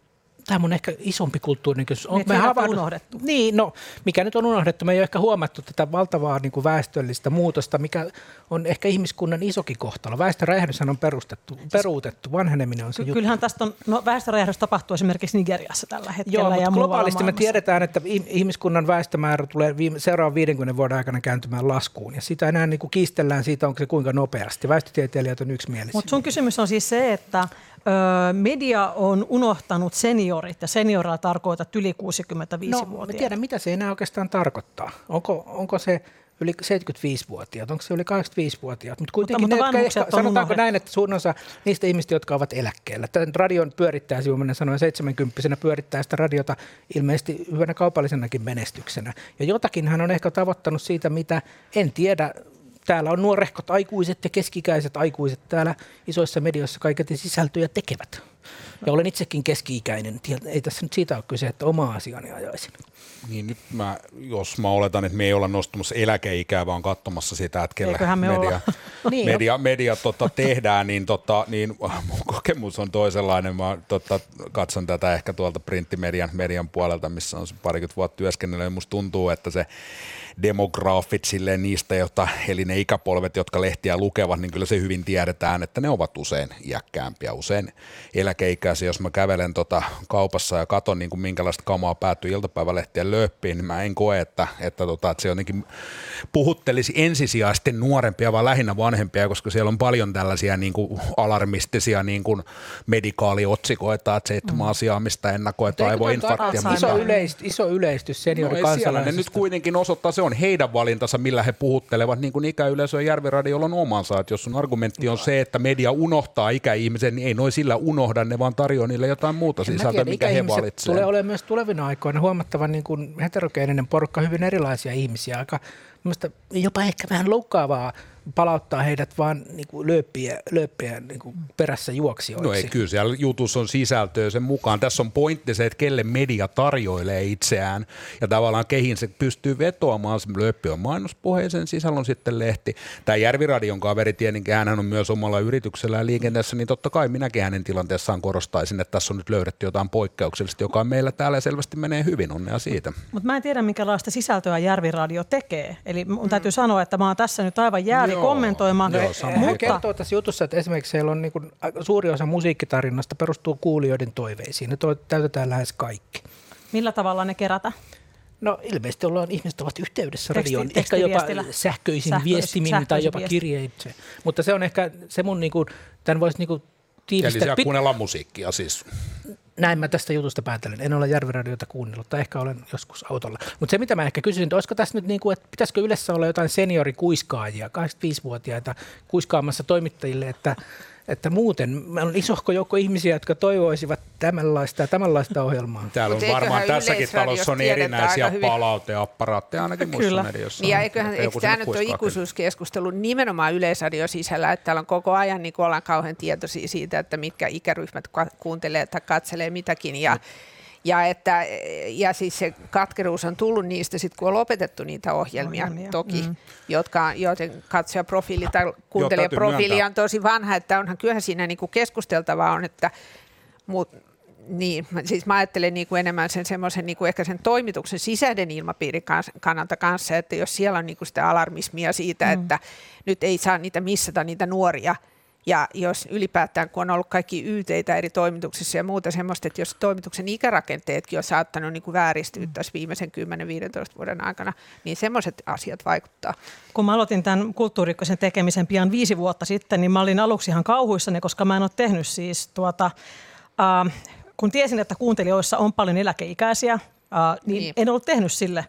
tämä on ehkä isompi kulttuurinen kysymys. Niin, että heidät on havahdut- unohdettu. Niin, no mikä nyt on unohdettu, me ei ole ehkä huomattu tätä valtavaa niin kuin väestöllistä muutosta, mikä on ehkä ihmiskunnan isokin kohtalo. Väestöräjähdyshän on perustettu, peruutettu, vanheneminen on se Ky- juttu. Kyllähän tästä on, no väestöräjähdys tapahtuu esimerkiksi Nigeriassa tällä hetkellä Joo, ja mutta globaalisti me tiedetään, että ih- ihmiskunnan väestömäärä tulee viime, seuraavan 50 vuoden aikana kääntymään laskuun. Ja sitä enää niin kuin kiistellään siitä, onko se kuinka nopeasti. Väestötieteilijät on yksimielisiä. Mutta sun kysymys on siis se, että media on unohtanut seniorit ja seniorilla tarkoitat yli 65-vuotiaita. no, me tiedän, mitä se enää oikeastaan tarkoittaa. Onko, onko se yli 75-vuotiaat, onko se yli 85-vuotiaat, mutta kuitenkin mutta ne, jotka vanhukset ehkä, sanotaanko unohdettu. näin, että suurin osa niistä ihmistä, jotka ovat eläkkeellä. Tämän radion pyörittää, Siumanen sanoi, 70 pyörittää sitä radiota ilmeisesti hyvänä kaupallisenakin menestyksenä. Ja jotakin hän on ehkä tavoittanut siitä, mitä en tiedä, täällä on nuorehkot aikuiset ja keskikäiset aikuiset täällä isoissa medioissa kaiketi sisältöjä tekevät. Ja olen itsekin keski-ikäinen. Ei tässä nyt siitä ole kyse, että oma asiani ajaisin. Niin nyt mä, jos mä oletan, että me ei olla nostamassa eläkeikää, vaan katsomassa sitä, että kellä me media, niin media, media tota, tehdään, niin, tota, niin mun kokemus on toisenlainen. Mä tota, katson tätä ehkä tuolta printtimedian median puolelta, missä on se parikymmentä vuotta työskennellyt. Musta tuntuu, että se demograafit silleen niistä, jota, eli ne ikäpolvet, jotka lehtiä lukevat, niin kyllä se hyvin tiedetään, että ne ovat usein iäkkäämpiä, usein eläkeikäisiä. Jos mä kävelen tota kaupassa ja katon, niin kuin minkälaista kamaa päätyy iltapäivälehtiä lööppiin, niin mä en koe, että, että, tota, että se jotenkin puhuttelisi ensisijaisesti nuorempia, vaan lähinnä vanhempia, koska siellä on paljon tällaisia niin kuin alarmistisia niin kuin medikaaliotsikoita, että seitsemän mm. asiaa, mistä ennakoitaan aivoinfarktia. Iso, yleist, iso yleistys seniorikansalaisista. No nyt kuitenkin osoittaa, se on heidän valintansa, millä he puhuttelevat, niin kuin ikäyleisö ja Järviradiolla on omansa. Että jos sun argumentti on se, että media unohtaa ikäihmisen, niin ei noin sillä unohda, ne vaan tarjoaa niille jotain muuta sisältöä, mikä he valitsevat. tulee olemaan myös tulevina aikoina huomattavan niin kuin heterogeeninen porukka, hyvin erilaisia ihmisiä, aika jopa ehkä vähän loukkaavaa palauttaa heidät vaan niin kuin lööppiä, lööppiä niin kuin perässä juoksijoiksi. No ei, kyllä siellä jutussa on sisältöä sen mukaan. Tässä on pointti se, että kelle media tarjoilee itseään ja tavallaan kehin se pystyy vetoamaan. Se lööppi on mainospohjaisen sisällön sitten lehti. Tämä Järviradion kaveri tietenkin, hän on myös omalla yrityksellä ja liikenteessä, niin totta kai minäkin hänen tilanteessaan korostaisin, että tässä on nyt löydetty jotain poikkeuksellista, joka meillä täällä selvästi menee hyvin, onnea siitä. Mutta mä en tiedä, minkälaista sisältöä Järviradio tekee. Eli mun täytyy mm. sanoa, että mä oon tässä nyt aivan jäävi Joo. kommentoimaan. Joo, sama. Mutta... kertoo tässä jutussa, että esimerkiksi siellä on niin kuin, suuri osa musiikkitarinasta perustuu kuulijoiden toiveisiin. Ne täytetään lähes kaikki. Millä tavalla ne kerätä? No ilmeisesti ollaan, ihmiset ovat yhteydessä radioon, ehkä jopa sähköisin Sähkö, viestimin tai jopa kirjeitse. Mutta se on ehkä se mun, niin kuin, tämän voisi niin kuin tiivistää. Eli siellä pit- kuunnellaan musiikkia siis. Näin mä tästä jutusta päätelen. En ole Järviradiota kuunnellut, tai ehkä olen joskus autolla. Mutta se, mitä mä ehkä kysyisin, että olisiko tässä nyt niin kuin, että pitäisikö Ylessä olla jotain seniorikuiskaajia, 85-vuotiaita kuiskaamassa toimittajille, että että muuten on isohko joukko ihmisiä, jotka toivoisivat tämänlaista, tämänlaista ohjelmaa. Täällä on varmaan tässäkin talossa on erinäisiä palauteapparaatteja ainakin muissa Kyllä. medioissa. Ja eiköhän, eikö tämä nyt ole ikuisuuskeskustelu nimenomaan Yleisradio sisällä, että täällä on koko ajan niin ollaan kauhean tietoisia siitä, että mitkä ikäryhmät kuuntelee tai katselee mitäkin. Ja, ja, että, ja siis se katkeruus on tullut niistä, sit kun on lopetettu niitä ohjelmia, ohjelmia. toki, mm. jotka, joiden katsojaprofiili tai kuuntelijaprofiili on tosi vanha, että onhan kyllähän siinä niin kuin keskusteltavaa on, että mut, niin, siis mä ajattelen niin kuin enemmän sen semmoisen niin kuin ehkä sen toimituksen sisäisen ilmapiirin kannalta kanssa, että jos siellä on niin kuin sitä alarmismia siitä, mm. että nyt ei saa niitä missata niitä nuoria – ja jos ylipäätään, kun on ollut kaikki yteitä eri toimituksissa ja muuta semmoista, että jos toimituksen ikärakenteetkin on saattanut niin kuin vääristyä tässä viimeisen 10-15 vuoden aikana, niin semmoiset asiat vaikuttaa. Kun mä aloitin tämän kulttuurikkosen tekemisen pian viisi vuotta sitten, niin mä olin aluksi ihan kauhuissani, koska mä en ole tehnyt siis tuota, äh, kun tiesin, että kuuntelijoissa on paljon eläkeikäisiä, äh, niin, niin en ollut tehnyt sille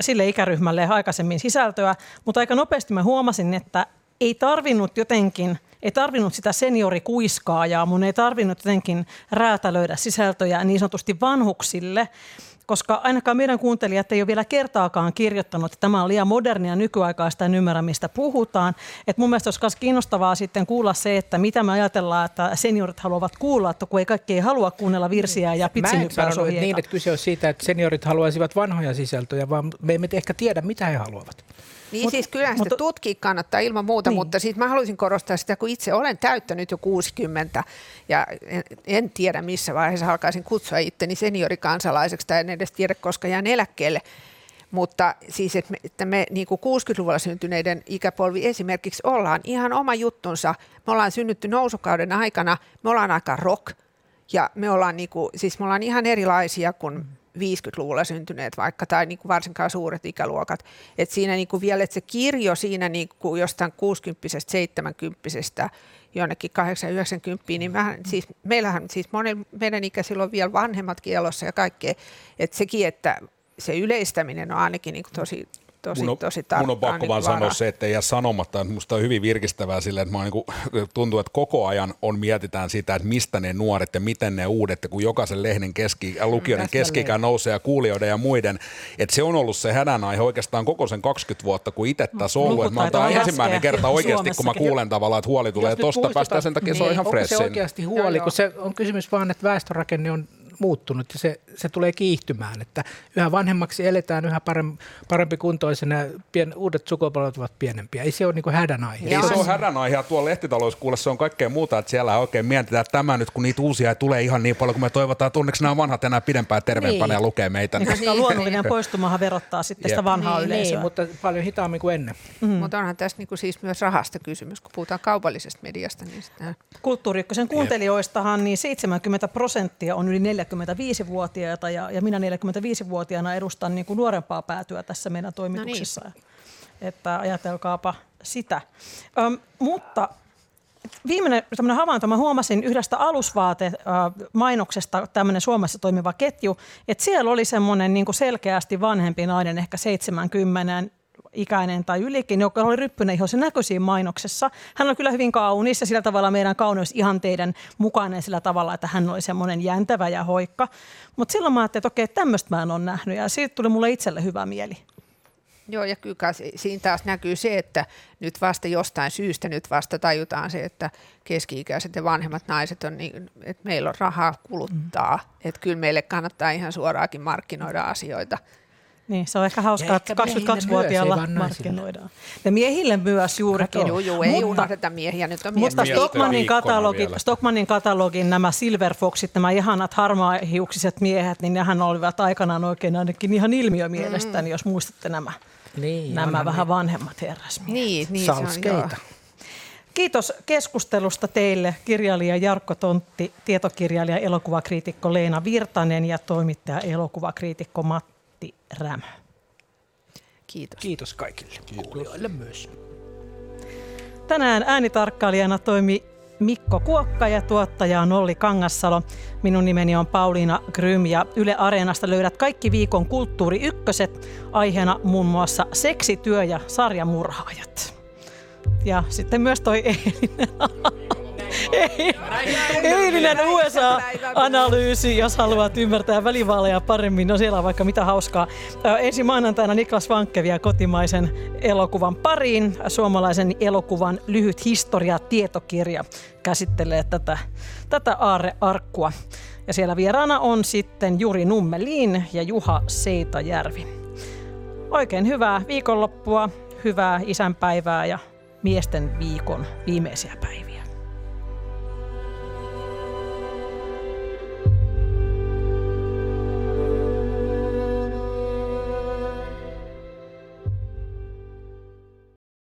sille ikäryhmälle aikaisemmin sisältöä, mutta aika nopeasti mä huomasin, että ei tarvinnut jotenkin ei tarvinnut sitä seniorikuiskaajaa, mun ei tarvinnut jotenkin räätälöidä sisältöjä niin sanotusti vanhuksille, koska ainakaan meidän kuuntelijat ei ole vielä kertaakaan kirjoittanut, että tämä on liian modernia nykyaikaista, en ymmärrä mistä puhutaan. Et mun mielestä olisi myös kiinnostavaa sitten kuulla se, että mitä me ajatellaan, että seniorit haluavat kuulla, että kun ei kaikki ei halua kuunnella virsiä ja pitsinyppäysohjeita. niin, että kyse on siitä, että seniorit haluaisivat vanhoja sisältöjä, vaan me emme ehkä tiedä, mitä he haluavat. Niin mut, siis kyllähän sitä tutkia kannattaa ilman muuta, niin. mutta siitä mä haluaisin korostaa sitä, kun itse olen täyttänyt jo 60 ja en, en tiedä missä vaiheessa alkaisin kutsua itteni seniorikansalaiseks tai en edes tiedä, koska jään eläkkeelle. Mutta siis, että me, että me niin kuin 60-luvulla syntyneiden ikäpolvi esimerkiksi ollaan ihan oma juttunsa. Me ollaan synnytty nousukauden aikana, me ollaan aika rock ja me ollaan, niin kuin, siis me ollaan ihan erilaisia kuin 50-luvulla syntyneet vaikka, tai niin kuin varsinkaan suuret ikäluokat. Et siinä niin kuin vielä, että se kirjo siinä niin kuin jostain 60 70 jonnekin 890 niin vähän, siis meillähän, siis monen, meidän ikäisillä on vielä vanhemmat kielossa ja kaikkea. Että sekin, että se yleistäminen on ainakin niin kuin tosi tosi, mun on, tosi tarkkaan. Mun on pakko nyt vaan sanoa varaa. se, että ei jää sanomatta, musta on hyvin virkistävää sille, että mä niin tuntuu, että koko ajan on mietitään sitä, että mistä ne nuoret ja miten ne uudet, ja kun jokaisen lehden keski, ja lukijoiden Täsmälleen. keski nousee ja kuulijoiden ja muiden, että se on ollut se hädänaihe oikeastaan koko sen 20 vuotta, kun itse tässä on ollut. Että mä tää on ensimmäinen kerta oikeasti, kun mä kuulen tavallaan, että huoli tulee tosta päästä sen takia se on niin, ihan onko se freshin. oikeasti Joo, huoli, joo. kun se on kysymys vaan, että väestörakenne on muuttunut ja se, se tulee kiihtymään, että yhä vanhemmaksi eletään, yhä parempi, parempi kuntoisena ja pien, uudet sukupolvet ovat pienempiä. Ei se ole niin hädänaihe. Ei Joo. se ole hädänaihe ja tuolla lehtitalouskuulessa on kaikkea muuta, että siellä oikein mietitään, että tämä nyt kun niitä uusia ei tule ihan niin paljon kuin me toivotaan, että onneksi nämä vanhat enää pidempään terveempänä Niin. ja lukee meitä. Niin, koska luonnollinen poistumahan verottaa sitten sitä vanhaa niin, yleisöä. niin, mutta paljon hitaammin kuin ennen. Mm. Mutta onhan tässä niinku siis myös rahasta kysymys, kun puhutaan kaupallisesta mediasta. Niin sitä, Kulttuuri kuuntelijoistahan niin 70 prosenttia on yli 45-vuotiaita ja, ja minä 45-vuotiaana edustan niin kuin nuorempaa päätyä tässä meidän toimituksessa. No niin. Että ajatelkaapa sitä. Öm, mutta viimeinen tämmöinen havainto, mä huomasin yhdestä alusvaatemainoksesta tämmöinen Suomessa toimiva ketju, että siellä oli semmoinen niin kuin selkeästi vanhempi nainen, ehkä 70 ikäinen tai ylikin, joka oli ryppyinen iho, se näkyi siinä mainoksessa. Hän oli kyllä hyvin kaunis ja sillä tavalla meidän kauneusihanteiden mukainen sillä tavalla, että hän oli semmoinen jäntävä ja hoikka. Mutta silloin mä ajattelin, että okei, tämmöistä mä en ole nähnyt ja siitä tuli mulle itselle hyvä mieli. Joo, ja kyllä siinä taas näkyy se, että nyt vasta jostain syystä nyt vasta tajutaan se, että keski-ikäiset ja vanhemmat naiset on niin, että meillä on rahaa kuluttaa. Mm. Että kyllä meille kannattaa ihan suoraakin markkinoida asioita. Niin, se on ehkä hauskaa, että ehkä miehille 22-vuotiaalla myös, ei vaan naisille. markkinoidaan. Ja miehille myös juurikin. Joo, joo, ei Mutta- unohdeta miehiä, nyt on Mutta miehiä. Stockmannin, viikkona katalogi, vielä. Stockmannin katalogin nämä Silver Foxit, nämä ihanat harmaahiuksiset miehet, niin nehän olivat aikanaan oikein ainakin ihan ilmiö mielestäni, jos muistatte nämä, Niin, nämä vähän vanhemmat herrasmiehet. Niin, niin se on, joo. Salskeita. Kiitos keskustelusta teille kirjailija Jarkko Tontti, tietokirjailija elokuvakriitikko Leena Virtanen ja toimittaja elokuvakriitikko Matti Rämö. Kiitos. Kiitos kaikille kuulijoille myös. Tänään äänitarkkailijana toimi Mikko Kuokka ja tuottaja on Olli Kangassalo. Minun nimeni on Pauliina Grym ja Yle Areenasta löydät kaikki viikon kulttuuri ykköset. Aiheena muun muassa seksityö ja sarjamurhaajat. Ja sitten myös toi eilinen, eilinen USA-analyysi, jos haluat ymmärtää välivaaleja paremmin. No siellä on vaikka mitä hauskaa. Ensi maanantaina Niklas Vankke vie kotimaisen elokuvan pariin. Suomalaisen elokuvan lyhyt historia tietokirja käsittelee tätä, tätä aarrearkkua. Ja siellä vieraana on sitten Juri Nummelin ja Juha Seitajärvi. Oikein hyvää viikonloppua, hyvää isänpäivää ja miesten viikon viimeisiä päiviä.